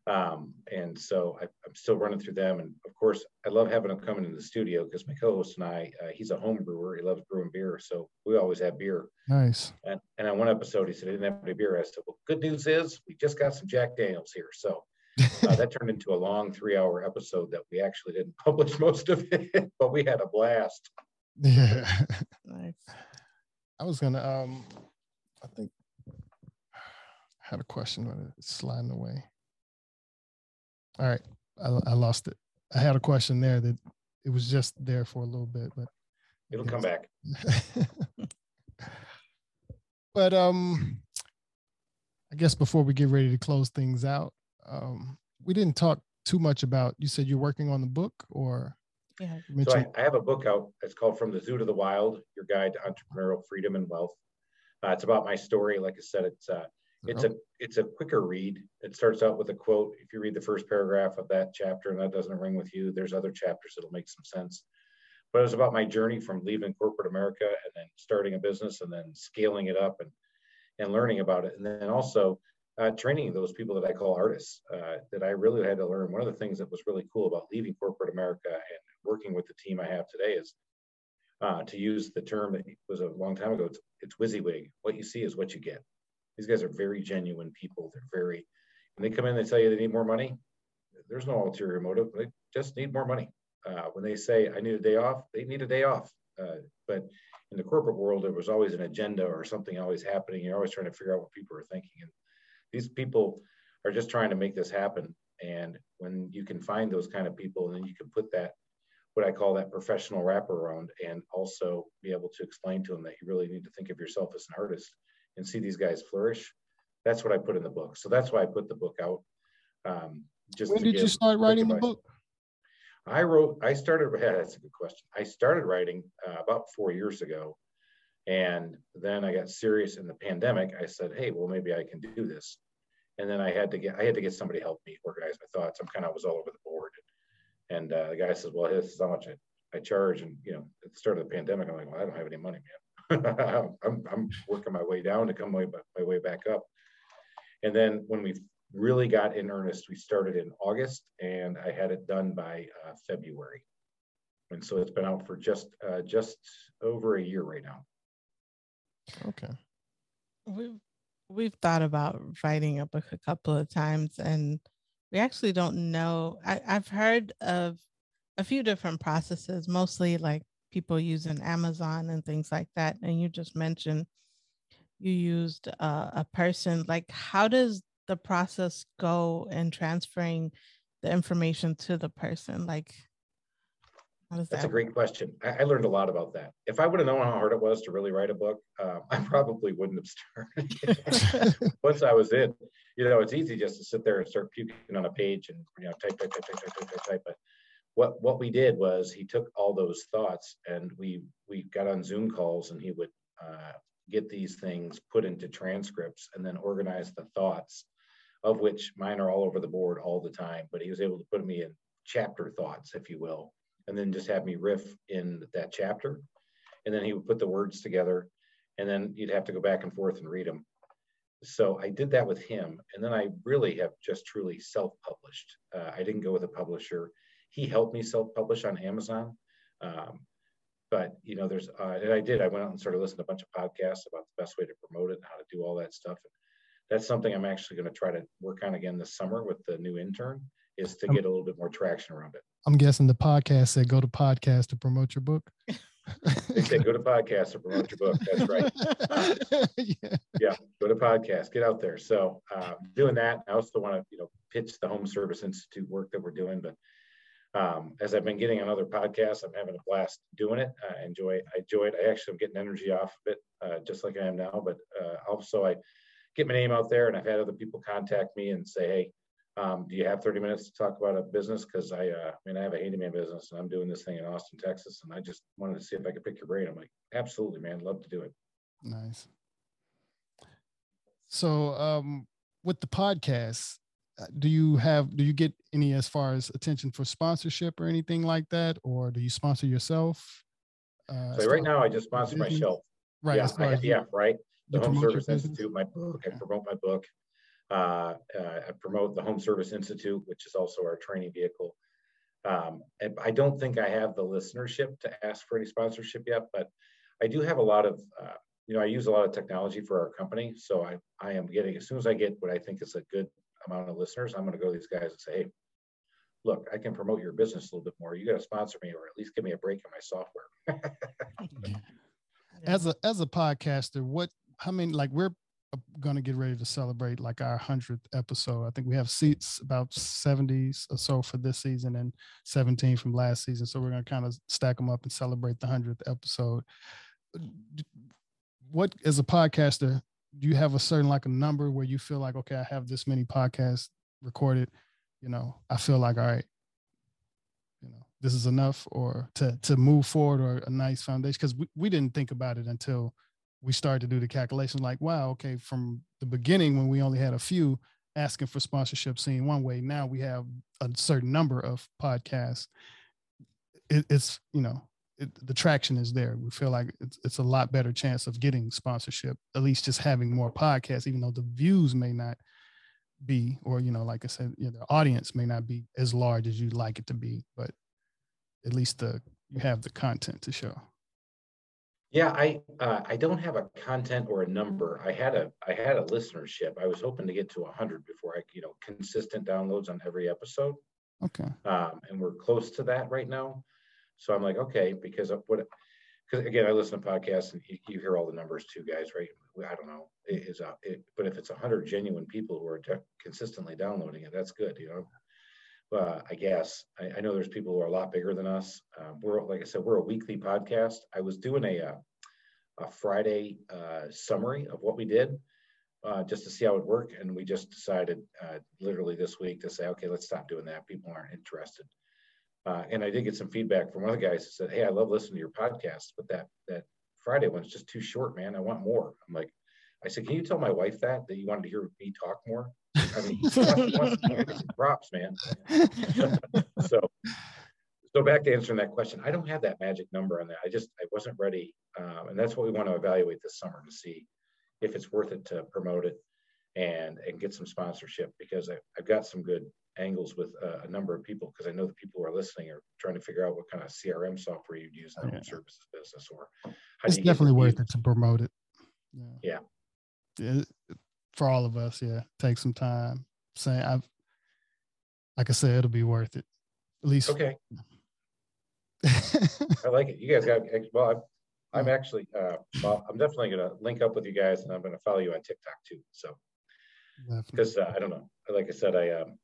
um, and so I, am still running through them. And of course, I love having them come into the studio because my co-host and I, uh, he's a home brewer. He loves brewing beer, so we always have beer. Nice. And, and on one episode, he said he didn't have any beer. I said, "Well, good news is we just got some Jack Daniels here." So uh, that turned into a long three-hour episode that we actually didn't publish most of it, but we had a blast. Yeah. nice. I was gonna um I think I had a question, but it's sliding away. All right. I, I lost it. I had a question there that it was just there for a little bit, but it'll come back. but um I guess before we get ready to close things out, um, we didn't talk too much about you said you're working on the book or yeah. So I, I, have a book out. It's called From the Zoo to the Wild: Your Guide to Entrepreneurial Freedom and Wealth. Uh, it's about my story. Like I said, it's uh, it's a it's a quicker read. It starts out with a quote. If you read the first paragraph of that chapter and that doesn't ring with you, there's other chapters that'll make some sense. But it was about my journey from leaving corporate America and then starting a business and then scaling it up and and learning about it, and then also uh, training those people that I call artists uh, that I really had to learn. One of the things that was really cool about leaving corporate America and working with the team I have today is uh, to use the term that was a long time ago. It's, it's WYSIWYG. What you see is what you get. These guys are very genuine people. They're very, and they come in, they tell you they need more money. There's no ulterior motive. They just need more money. Uh, when they say I need a day off, they need a day off. Uh, but in the corporate world, there was always an agenda or something always happening. You're always trying to figure out what people are thinking. And these people are just trying to make this happen. And when you can find those kind of people, and then you can put that, what I call that professional wraparound, and also be able to explain to them that you really need to think of yourself as an artist and see these guys flourish. That's what I put in the book. So that's why I put the book out. Um, just when did you start writing the book? I wrote. I started. Yeah, that's a good question. I started writing uh, about four years ago, and then I got serious in the pandemic. I said, hey, well, maybe I can do this. And then I had to get I had to get somebody to help me organize my thoughts. I'm kind of was all over the board. And uh, the guy says, well, this is how much I, I charge. And you know, at the start of the pandemic, I'm like, well, I don't have any money, man. I'm, I'm working my way down to come my, my way back up. And then when we really got in earnest, we started in August, and I had it done by uh, February. And so it's been out for just uh, just over a year right now. Okay. We've we've thought about writing a book a couple of times and we actually don't know. I, I've heard of a few different processes, mostly like people using Amazon and things like that. And you just mentioned you used uh, a person. Like, how does the process go in transferring the information to the person? Like, that's that a great question. I, I, learned a lot about that. If I would have known how hard it was to really write a book, um, I probably wouldn't have started. Once I was in, you know, it's easy just to sit there and start puking on a page and you know type, type, type, type, type, type, type. type. But what what we did was he took all those thoughts and we we got on Zoom calls and he would uh, get these things put into transcripts and then organize the thoughts, of which mine are all over the board all the time. But he was able to put me in chapter thoughts, if you will and then just have me riff in that chapter. And then he would put the words together, and then you'd have to go back and forth and read them. So I did that with him, and then I really have just truly self-published. Uh, I didn't go with a publisher. He helped me self-publish on Amazon, um, but you know, there's uh, and I did. I went out and started listening to a bunch of podcasts about the best way to promote it and how to do all that stuff. And that's something I'm actually going to try to work on again this summer with the new intern is to get a little bit more traction around it. I'm guessing the podcast said go to podcast to promote your book. they said go to podcast to promote your book. That's right. Uh, yeah. yeah. go to podcast, get out there. So uh, doing that, I also want to you know pitch the Home Service Institute work that we're doing. But um, as I've been getting on other podcasts, I'm having a blast doing it. I enjoy I enjoy it. I actually am getting energy off of it, uh, just like I am now. But uh, also I get my name out there, and I've had other people contact me and say, hey um, do you have 30 minutes to talk about a business? Because I, uh, I mean, I have a handyman business and I'm doing this thing in Austin, Texas, and I just wanted to see if I could pick your brain. I'm like, absolutely, man, love to do it. Nice. So, um, with the podcast, do you have do you get any as far as attention for sponsorship or anything like that, or do you sponsor yourself? Uh, so right now, I just sponsor myself. Right. Yeah, I, yeah, right. The Home Service Institute, my book. Okay. I promote my book. Uh, uh, I promote the Home Service Institute, which is also our training vehicle. Um, and I don't think I have the listenership to ask for any sponsorship yet, but I do have a lot of, uh, you know, I use a lot of technology for our company. So I, I am getting, as soon as I get what I think is a good amount of listeners, I'm going to go to these guys and say, hey, look, I can promote your business a little bit more. You got to sponsor me or at least give me a break in my software. as a, as a podcaster, what, how many, like we're going to get ready to celebrate like our 100th episode. I think we have seats about 70s or so for this season and 17 from last season. So we're going to kind of stack them up and celebrate the 100th episode. What, as a podcaster, do you have a certain like a number where you feel like, okay, I have this many podcasts recorded, you know, I feel like, all right, you know, this is enough or to, to move forward or a nice foundation. Cause we, we didn't think about it until we started to do the calculation like, wow, okay, from the beginning when we only had a few asking for sponsorship seeing one way, now we have a certain number of podcasts. It, it's, you know, it, the traction is there. We feel like it's, it's a lot better chance of getting sponsorship, at least just having more podcasts, even though the views may not be, or, you know, like I said, you know, the audience may not be as large as you'd like it to be, but at least the, you have the content to show. Yeah, I uh, I don't have a content or a number. I had a I had a listenership. I was hoping to get to 100 before I you know consistent downloads on every episode. Okay. Um, and we're close to that right now. So I'm like, okay, because of what? Because again, I listen to podcasts and you, you, hear all the numbers too, guys, right? I don't know, it is a, it, but if it's 100 genuine people who are consistently downloading it, that's good, you know uh, I guess. I, I, know there's people who are a lot bigger than us. Uh, we're, like I said, we're a weekly podcast. I was doing a, a, uh, a Friday uh, summary of what we did uh, just to see how it worked. And we just decided uh, literally this week to say, okay, let's stop doing that. People aren't interested. And I did get some feedback from other guys that said, hey, I love listening to your podcast, but that, that Friday one's just too short, man. I want more. I'm like, I said, can you tell my wife that, that you wanted to hear me talk more? I mean, props, man. so, so back to answering that question, I don't have that magic number on that. I just I wasn't ready, um, and that's what we want to evaluate this summer to see if it's worth it to promote it and and get some sponsorship because I, have got some good angles with uh, a number of people because I know the people who are listening are trying to figure out what kind of CRM software you'd use in the yeah. services business or it's definitely worth it to promote it. Yeah. yeah. For all of us. Yeah, take some time. Saying I've, like I said, it'll be worth it. At least. Okay. I like it. You guys got well. I'm, I'm actually. Uh, well, I'm definitely going to link up with you guys, and I'm going to follow you on TikTok too. So, because uh, I don't know. Like I said, I um,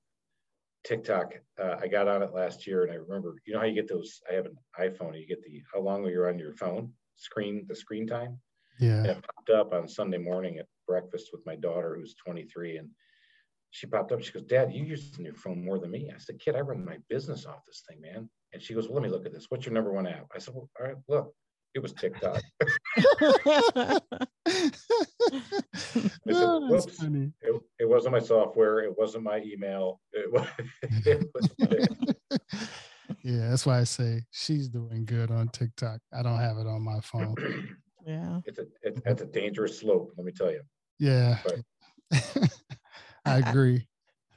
TikTok. Uh, I got on it last year, and I remember. You know how you get those? I have an iPhone. You get the how long you're on your phone screen, the screen time. Yeah. And it popped up on Sunday morning at breakfast with my daughter who's 23 and she popped up. She goes, Dad, you use your phone more than me. I said, Kid, I run my business off this thing, man. And she goes, Well, let me look at this. What's your number one app? I said, Well, all right, look. It was TikTok. I said, oh, it, it, wasn't my software. It wasn't my email. It was, it was yeah, that's why I say she's doing good on TikTok. I don't have it on my phone. Yeah. It's a it, that's a dangerous slope, let me tell you. Yeah. I agree.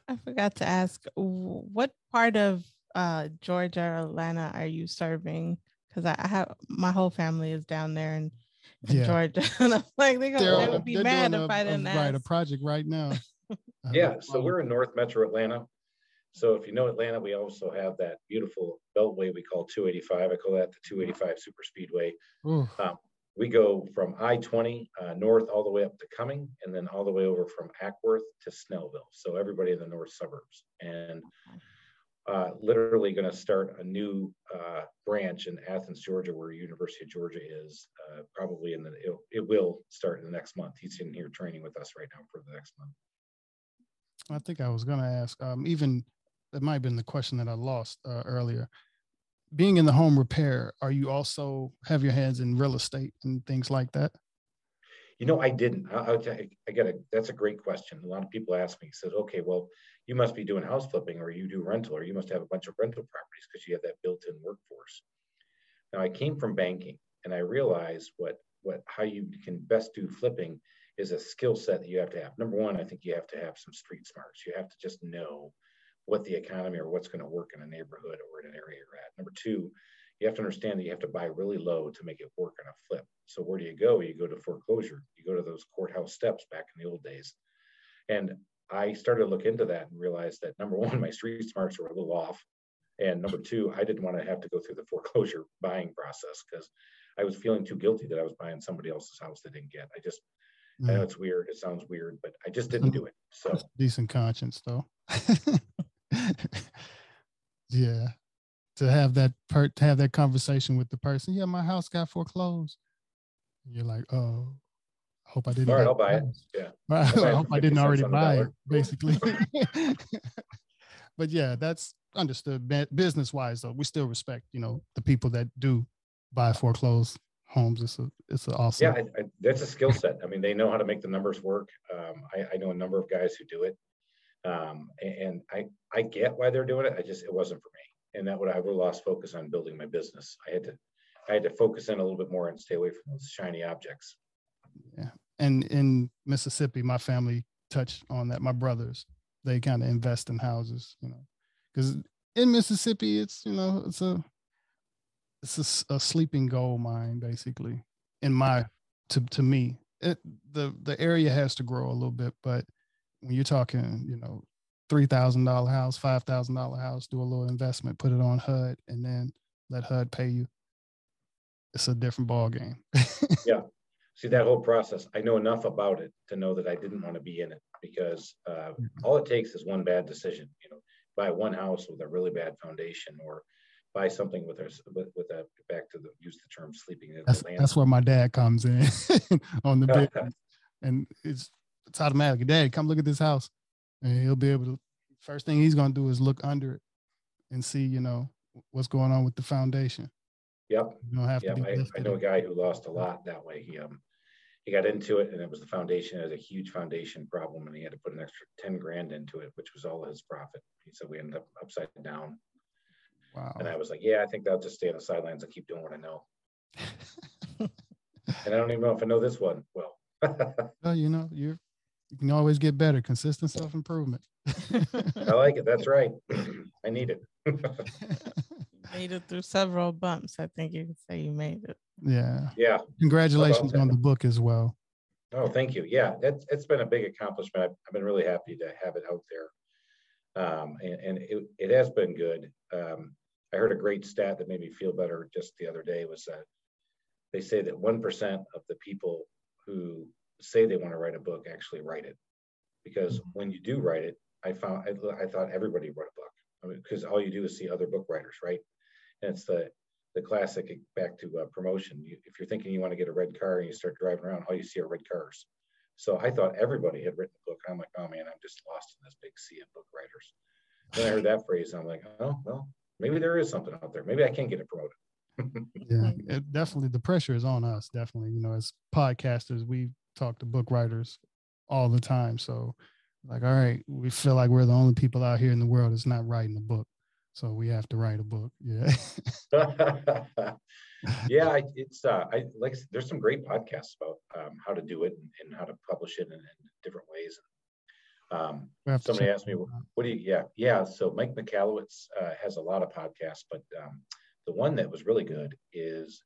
I, I, forgot to ask what part of uh, Georgia or Atlanta are you serving? Because I, I, have my whole family is down there in, in yeah. Georgia. and I'm like, they're gonna, they would be mad if I didn't a, Right, a project right now. yeah, so we're in North Metro Atlanta. So if you know Atlanta, we also have that beautiful beltway we call 285. I call that the 285 Super Speedway. Um, we go from I-20 uh, north all the way up to Cumming, and then all the way over from Acworth to Snellville. So everybody in the north suburbs, and uh, literally going to start a new uh, branch in Athens, Georgia, where University of Georgia is. Uh, probably in the it, it, will start in the next month. He's in here training with us right now for the next month. I think I was going to ask. Um, even that might have been the question that I lost uh, earlier being in the home repair, are you also have your hands in real estate and things like that? You know, I didn't. I, I, I got a. That's a great question. A lot of people ask me. Says, okay, well, you must be doing house flipping, or you do rental, or you must have a bunch of rental properties because you have that built-in workforce. Now, I came from banking, and I realized what what how you can best do flipping is a skill set that you have to have. Number one, I think you have to have some street smarts. You have to just know what the economy or what's going to work in a neighborhood or in an area you're at. Number two, you have to understand that you have to buy really low to make it work on a flip. So where do you go? You go to foreclosure. You go to those courthouse steps back in the old days. And I started to look into that and realized that number one, my street smarts were a little off. And number two, I didn't want to have to go through the foreclosure buying process because I was feeling too guilty that I was buying somebody else's house that didn't get. I just, mm. I know it's weird. It sounds weird, but I just didn't do it. So decent conscience though. yeah to have that per to have that conversation with the person. Yeah, my house got foreclosed. you're like, oh, I hope I didn't. All right, I'll buy it. Yeah. I hope I didn't already buy it, basically. but yeah, that's understood. Business wise, though, we still respect, you know, the people that do buy foreclosed homes. It's a, it's an awesome. Yeah, I, I, that's a skill set. I mean, they know how to make the numbers work. Um, I, I know a number of guys who do it. Um, and I, I get why they're doing it. I just, it wasn't for me and that would I would have lost focus on building my business. I had to I had to focus in a little bit more and stay away from those shiny objects. Yeah. And in Mississippi, my family touched on that. My brothers, they kind of invest in houses, you know, because in Mississippi, it's, you know, it's a, it's a, a sleeping gold mine, basically, in my, to, to me, it, the, the area has to grow a little bit, but when you're talking, you know, three thousand dollar house, five thousand dollar house, do a little investment, put it on HUD, and then let HUD pay you. It's a different ball game. yeah, see that whole process. I know enough about it to know that I didn't want to be in it because uh, mm-hmm. all it takes is one bad decision. You know, buy one house with a really bad foundation, or buy something with a with, with a back to the use the term sleeping. That's, that's where my dad comes in on the bed, and it's it's automatic. Dad, come look at this house and he'll be able to. First thing he's going to do is look under it and see, you know, what's going on with the foundation. Yep. You don't have yep. to. I, I, know a guy who lost a lot that way. He um he got into it and it was the foundation. It was a huge foundation problem, and he had to put an extra ten grand into it, which was all his profit. He said we ended up upside down. Wow. And I was like, yeah, I think I'll just stay on the sidelines and keep doing what I know. and I don't even know if I know this one well. well, you know, you're you can always get better. Consistent self improvement. I like it. That's right. I need it. made it through several bumps. I think you could say you made it. Yeah. Yeah. Congratulations on the book as well. Oh, thank you. Yeah, it's it's been a big accomplishment. I've, I've been really happy to have it out there, um, and, and it, it has been good. Um, I heard a great stat that made me feel better just the other day was that they say that one percent of the people who say they want to write a book actually write it. Because mm-hmm. when you do write it i found i, I thought everybody wrote a book. I mean, because all you do is see other book writers right? And it's the the classic back to uh, promotion. You, if you're thinking you want to get a red car and you start driving around all you see are red cars. So i thought everybody had written a book i'm like oh man i'm just lost in this big sea of book writers. Then i heard that phrase i'm like oh well maybe there is something out there. Maybe i can get it promoted. Yeah it definitely the pressure is on us definitely. You know as podcasters we talk to book writers all the time. So, like, all right, we feel like we're the only people out here in the world that's not writing a book. So we have to write a book. Yeah. yeah, it's uh, I like there's some great podcasts about um, how to do it and, and how to publish it in, in different ways. Um, somebody asked me, "What do you?" Yeah, yeah. So Mike Michalowicz uh, has a lot of podcasts, but um, the one that was really good is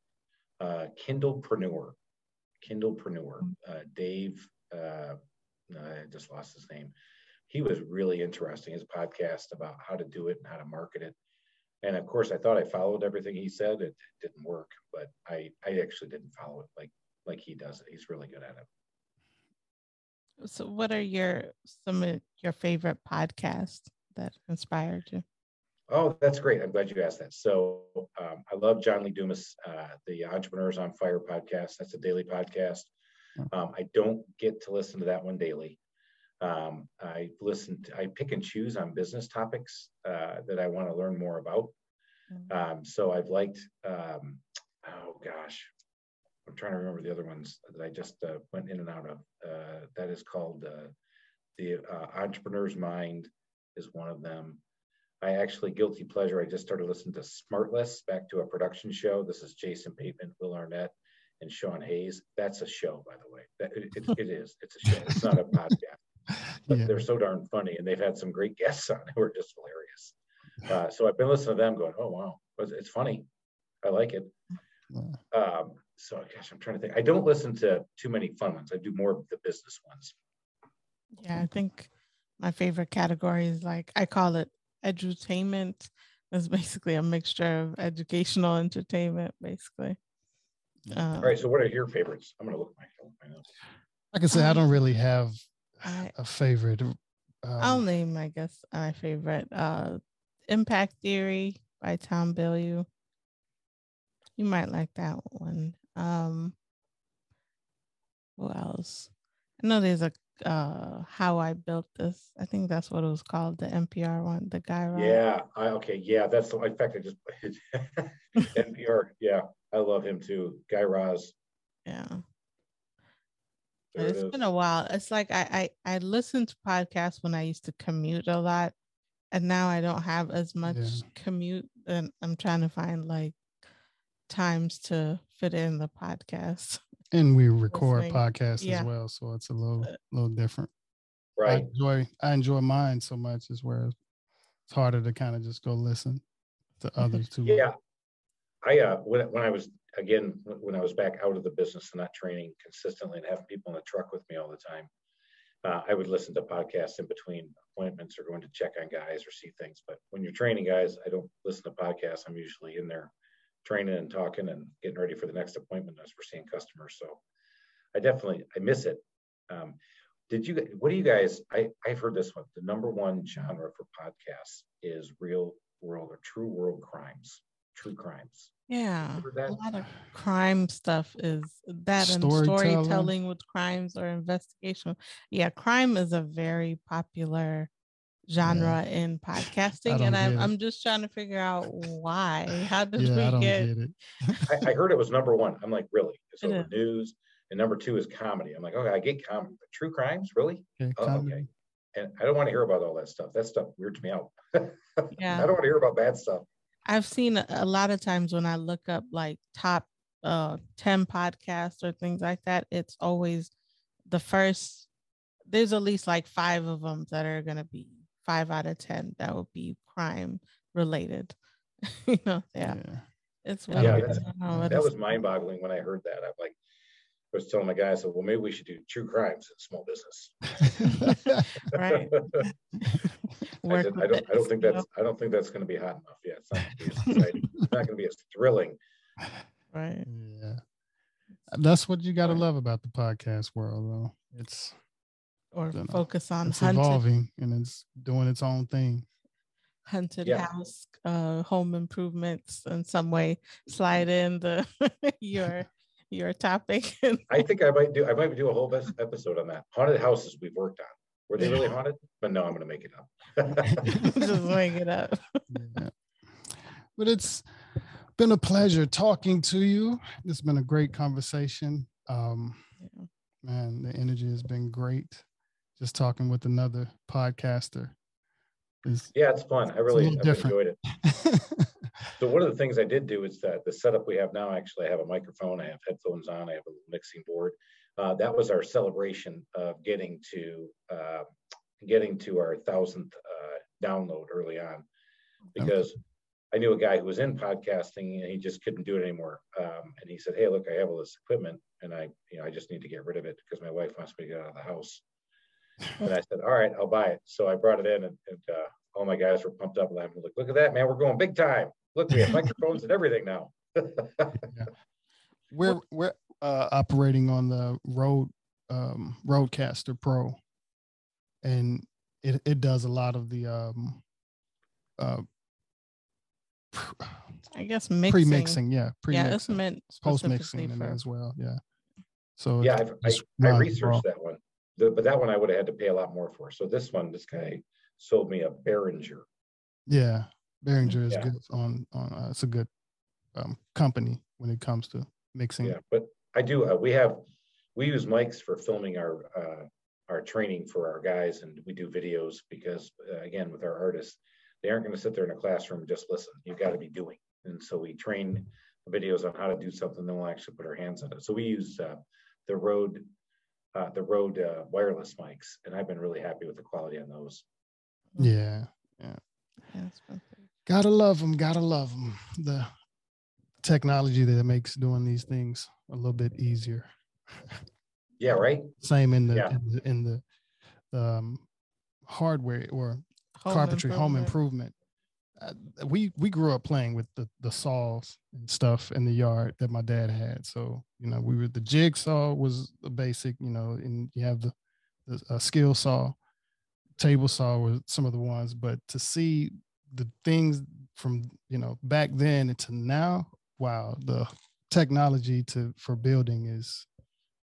uh, Kindlepreneur. Kindlepreneur. Uh, Dave, uh, I just lost his name. He was really interesting. His podcast about how to do it and how to market it. And of course, I thought I followed everything he said. It, it didn't work, but I, I actually didn't follow it like like he does it. He's really good at it. So, what are your some of your favorite podcasts that inspired you? Oh, that's great. I'm glad you asked that. So um, I love John Lee Dumas, uh, the Entrepreneurs on Fire podcast. That's a daily podcast. Um, I don't get to listen to that one daily. Um, I listen, to, I pick and choose on business topics uh, that I want to learn more about. Mm-hmm. Um, so I've liked, um, oh gosh, I'm trying to remember the other ones that I just uh, went in and out of. Uh, that is called uh, the uh, Entrepreneur's Mind is one of them. I actually guilty pleasure. I just started listening to Smartless back to a production show. This is Jason Bateman, Will Arnett, and Sean Hayes. That's a show, by the way. That, it, it, it is. It's a show. It's not a podcast. But yeah. they're so darn funny, and they've had some great guests on who are just hilarious. Uh, so I've been listening to them, going, "Oh wow, it's funny. I like it." Um, so gosh, I'm trying to think. I don't listen to too many fun ones. I do more of the business ones. Yeah, I think my favorite category is like I call it edutainment. is basically a mixture of educational entertainment, basically. Um, All right. So, what are your favorites? I'm going to look at my phone. Like I said, I don't um, really have I, a favorite. Um, I'll name, I guess, my favorite. Uh, Impact Theory by Tom Bilyeu. You might like that one. Um, what else? I know there's a uh how I built this. I think that's what it was called, the NPR one, the guy. Right? Yeah. I, okay. Yeah. That's the. In fact, I just NPR. Yeah, I love him too, Guy Raz. Yeah. There it's it been a while. It's like I, I I listened to podcasts when I used to commute a lot, and now I don't have as much yeah. commute, and I'm trying to find like times to fit in the podcast and we record podcasts yeah. as well, so it's a little little different. Right. I enjoy I enjoy mine so much as where it's harder to kind of just go listen to others too. Yeah, I uh when when I was again when I was back out of the business and not training consistently and having people in the truck with me all the time, uh, I would listen to podcasts in between appointments or going to check on guys or see things. But when you're training guys, I don't listen to podcasts. I'm usually in there training and talking and getting ready for the next appointment as we're seeing customers. So I definitely I miss it. Um, did you what do you guys I, I've heard this one. The number one genre for podcasts is real world or true world crimes, true crimes. Yeah. A lot of crime stuff is that and storytelling with crimes or investigation. Yeah, crime is a very popular genre yeah. in podcasting and I'm, I'm just trying to figure out why. How did yeah, we get, get I, I, heard it was number one. I'm like really? It's over news? And number two is comedy. I'm like okay i get comedy but true crimes? Really? Okay, oh, okay. and i don't want to hear about all that stuff. That stuff weirds me out. Yeah. I don't want to hear about bad stuff. I've seen a lot of times when i look up like top uh 10 podcasts or things like that it's always the first there's at least like five of them that are going to be five out of ten that would be crime related. you know, yeah. yeah. It's yeah, that was mind boggling when I heard that. I'm like, I was telling my guy, I said, well, maybe we should do true crimes in small business. right. I, said, I, don't, I don't think that's, I don't think that's going to be hot enough yet. It's not, it's not going to be as thrilling. Right. Yeah. That's what you got to love about the podcast world, though. It's or focus on it's hunted, evolving and it's doing its own thing. hunted yeah. house uh home improvements in some way. Slide in the your your topic. I think i might do i might do a whole episode on that. Haunted houses we've worked on. Were they really haunted? But no i'm gonna make it up. Just make it up. Yeah. but it's been a pleasure talking to you. It's been a great conversation. Um yeah. man the energy has been great just talking with another podcaster. Is, yeah, it's fun. I really I've enjoyed it. so one of the things I did do is that the setup we have now, actually, I have a microphone, I have headphones on, I have a mixing board. Uh, that was our celebration of getting to uh, getting to our thousandth uh, download early on, because. I knew a guy who was in podcasting and he just couldn't do it anymore. Um, and he said, "Hey, look, I have all this equipment, and I, you know, I just need to get rid of it because my wife wants me to get out of the house." And I said, all right, I'll buy it. So I brought it in and, and uh, all my guys were pumped up. Laughing, like, look at that, man. We're going big time. Look, we have microphones and everything now. yeah. We're, we're uh, operating on the road um, Rodecaster Pro. And it, it does a lot of the um, uh, I guess mixing. pre-mixing, yeah, pre-mixing. yeah, it's meant post-mixing for... as well, yeah. So yeah, I, I researched that one the, but that one I would have had to pay a lot more for. So this one, this guy sold me a Behringer. Yeah, Behringer is yeah. good on on. Uh, it's a good um, company when it comes to mixing. Yeah, but I do. Uh, we have we use mics for filming our uh, our training for our guys, and we do videos because uh, again, with our artists, they aren't going to sit there in a classroom and just listen. You've got to be doing, and so we train videos on how to do something. Then we'll actually put our hands on it. So we use uh, the Rode uh, the Rode uh, wireless mics, and I've been really happy with the quality on those. Yeah, yeah. yeah gotta love them. Gotta love them. The technology that makes doing these things a little bit easier. Yeah, right. Same in the yeah. in the, in the um, hardware or home carpentry improvement. home improvement. We we grew up playing with the the saws and stuff in the yard that my dad had. So you know, we were the jigsaw was the basic. You know, and you have the the uh, skill saw, table saw were some of the ones. But to see the things from you know back then to now, wow, the technology to for building is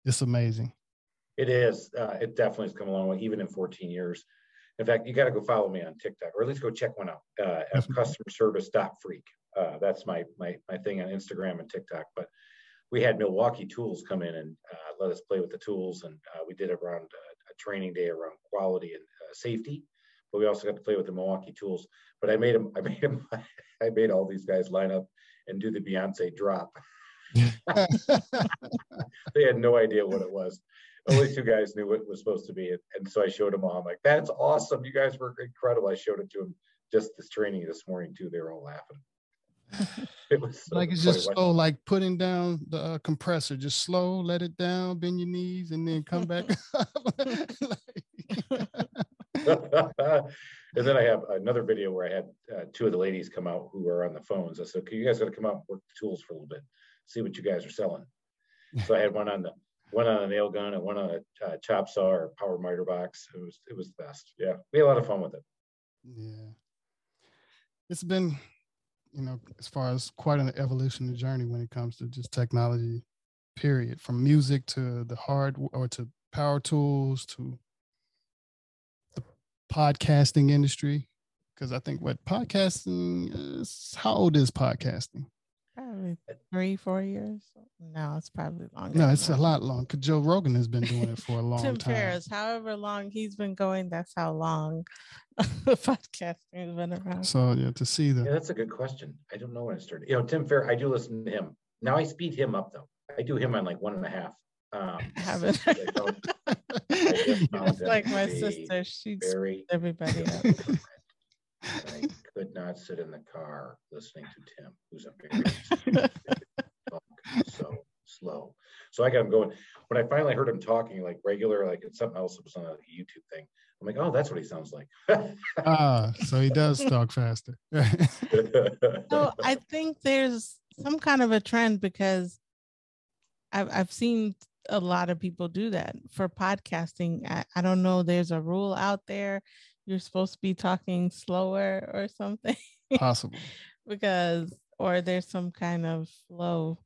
it's amazing. It is. Uh, it definitely has come a long way, even in 14 years. In fact, you got to go follow me on TikTok, or at least go check one out uh, at customer service freak. Uh, that's my my my thing on Instagram and TikTok. But we had Milwaukee Tools come in and uh, let us play with the tools, and uh, we did around uh, a training day around quality and uh, safety. But we also got to play with the Milwaukee Tools. But I made them. I made them. I made all these guys line up and do the Beyonce drop. they had no idea what it was only two guys knew what it was supposed to be. And so I showed them all. I'm like, that's awesome. You guys were incredible. I showed it to them just this training this morning too. They were all laughing. it was so like it's just slow, like putting down the uh, compressor, just slow, let it down, bend your knees, and then come back. and then I have another video where I had uh, two of the ladies come out who were on the phones. I said, "Okay, you guys got to come out and work the tools for a little bit, see what you guys are selling." So I had one on the one on a nail gun and one on a uh, chop saw or power miter box. It was it was the best. Yeah, we had a lot of fun with it. Yeah, it's been, you know, as far as quite an evolutionary journey when it comes to just technology. Period, from music to the hard or to power tools to the podcasting industry. Because I think what podcasting is, how old is podcasting? Probably three, four years. No, it's probably longer. No, it's a lot long. Because Joe Rogan has been doing it for a long Tim time. Ferriss, however long he's been going, that's how long the podcasting has been around. So yeah, to see the yeah, that's a good question. I don't know when it started. You know, Tim Ferriss, I do listen to him. Now I speed him up though. I do him on like one and a half. Um, I haven't. I like my sister. She very everybody up. I could not sit in the car listening to Tim, who's a very so slow. So I got him going. When I finally heard him talking like regular, like it's something else that was on a YouTube thing, I'm like, oh, that's what he sounds like. ah, so he does talk faster. so I think there's some kind of a trend because I've I've seen a lot of people do that for podcasting. I, I don't know. There's a rule out there you're supposed to be talking slower or something. Possible. because or there's some kind of flow.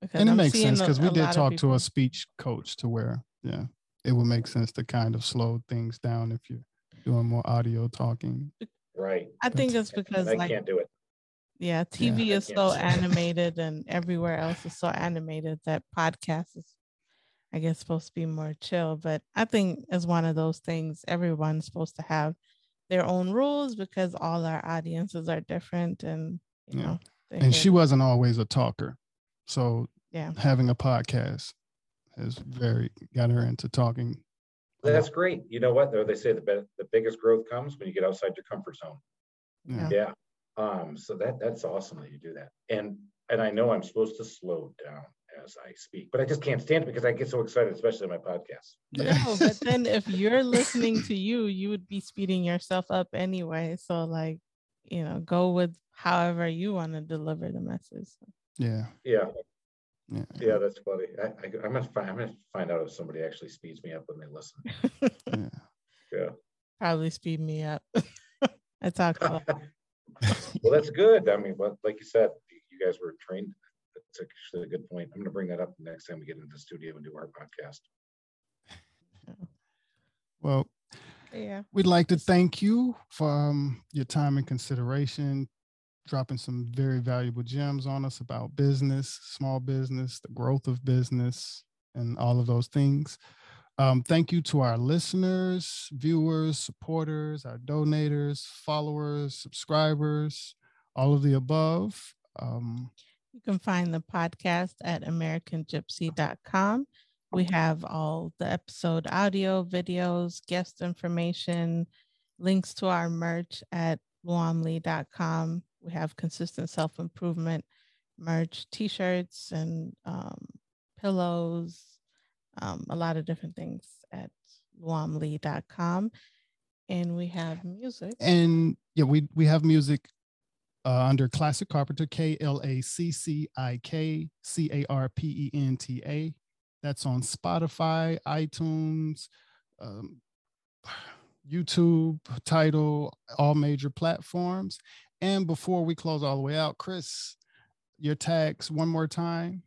Because and it I'm makes sense because we did talk to a speech coach to where, yeah, it would make sense to kind of slow things down if you're doing more audio talking. Right. I think it's because I like, can't do it. Yeah, TV yeah. is so animated and everywhere else is so animated that podcast is I guess supposed to be more chill. But I think as one of those things, everyone's supposed to have their own rules because all our audiences are different and you yeah. know and she wasn't always a talker. So yeah, having a podcast has very got her into talking. That's great. You know what though? They say the be- the biggest growth comes when you get outside your comfort zone. Yeah. yeah. Um, so that that's awesome that you do that. And and I know I'm supposed to slow down as I speak, but I just can't stand it because I get so excited, especially on my podcast. Yeah. No, but then if you're listening to you, you would be speeding yourself up anyway. So like, you know, go with however you want to deliver the message. Yeah. Yeah. Yeah, yeah that's funny. I, I, am gonna find. I'm gonna find out if somebody actually speeds me up when they listen. yeah. yeah. Probably speed me up. I talk. well, that's good. I mean, but like you said, you guys were trained that's actually a good point. I'm going to bring that up the next time we get into the studio and do our podcast. Well, yeah, we'd like to thank you for um, your time and consideration dropping some very valuable gems on us about business, small business, the growth of business, and all of those things. Um, thank you to our listeners, viewers, supporters, our donators, followers, subscribers, all of the above. Um, you can find the podcast at AmericanGypsy.com. We have all the episode audio, videos, guest information, links to our merch at luamlee.com. We have consistent self improvement merch, t shirts, and um, pillows, um, a lot of different things at luamlee.com. And we have music. And yeah, we, we have music uh, under Classic Carpenter, K L A C C I K C A R P E N T A. That's on Spotify, iTunes, um, YouTube, Tidal, all major platforms. And before we close all the way out, Chris, your tags one more time.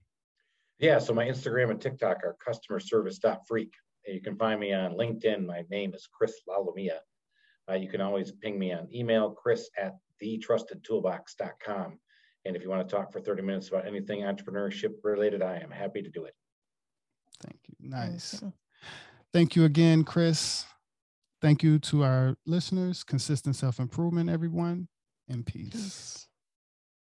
Yeah, so my Instagram and TikTok are customer service freak. You can find me on LinkedIn. My name is Chris Lalomia. Uh, you can always ping me on email, chris at thetrustedtoolbox.com. And if you want to talk for 30 minutes about anything entrepreneurship related, I am happy to do it. Thank you. Nice. Thank you again, Chris. Thank you to our listeners. Consistent self improvement, everyone, and peace. peace.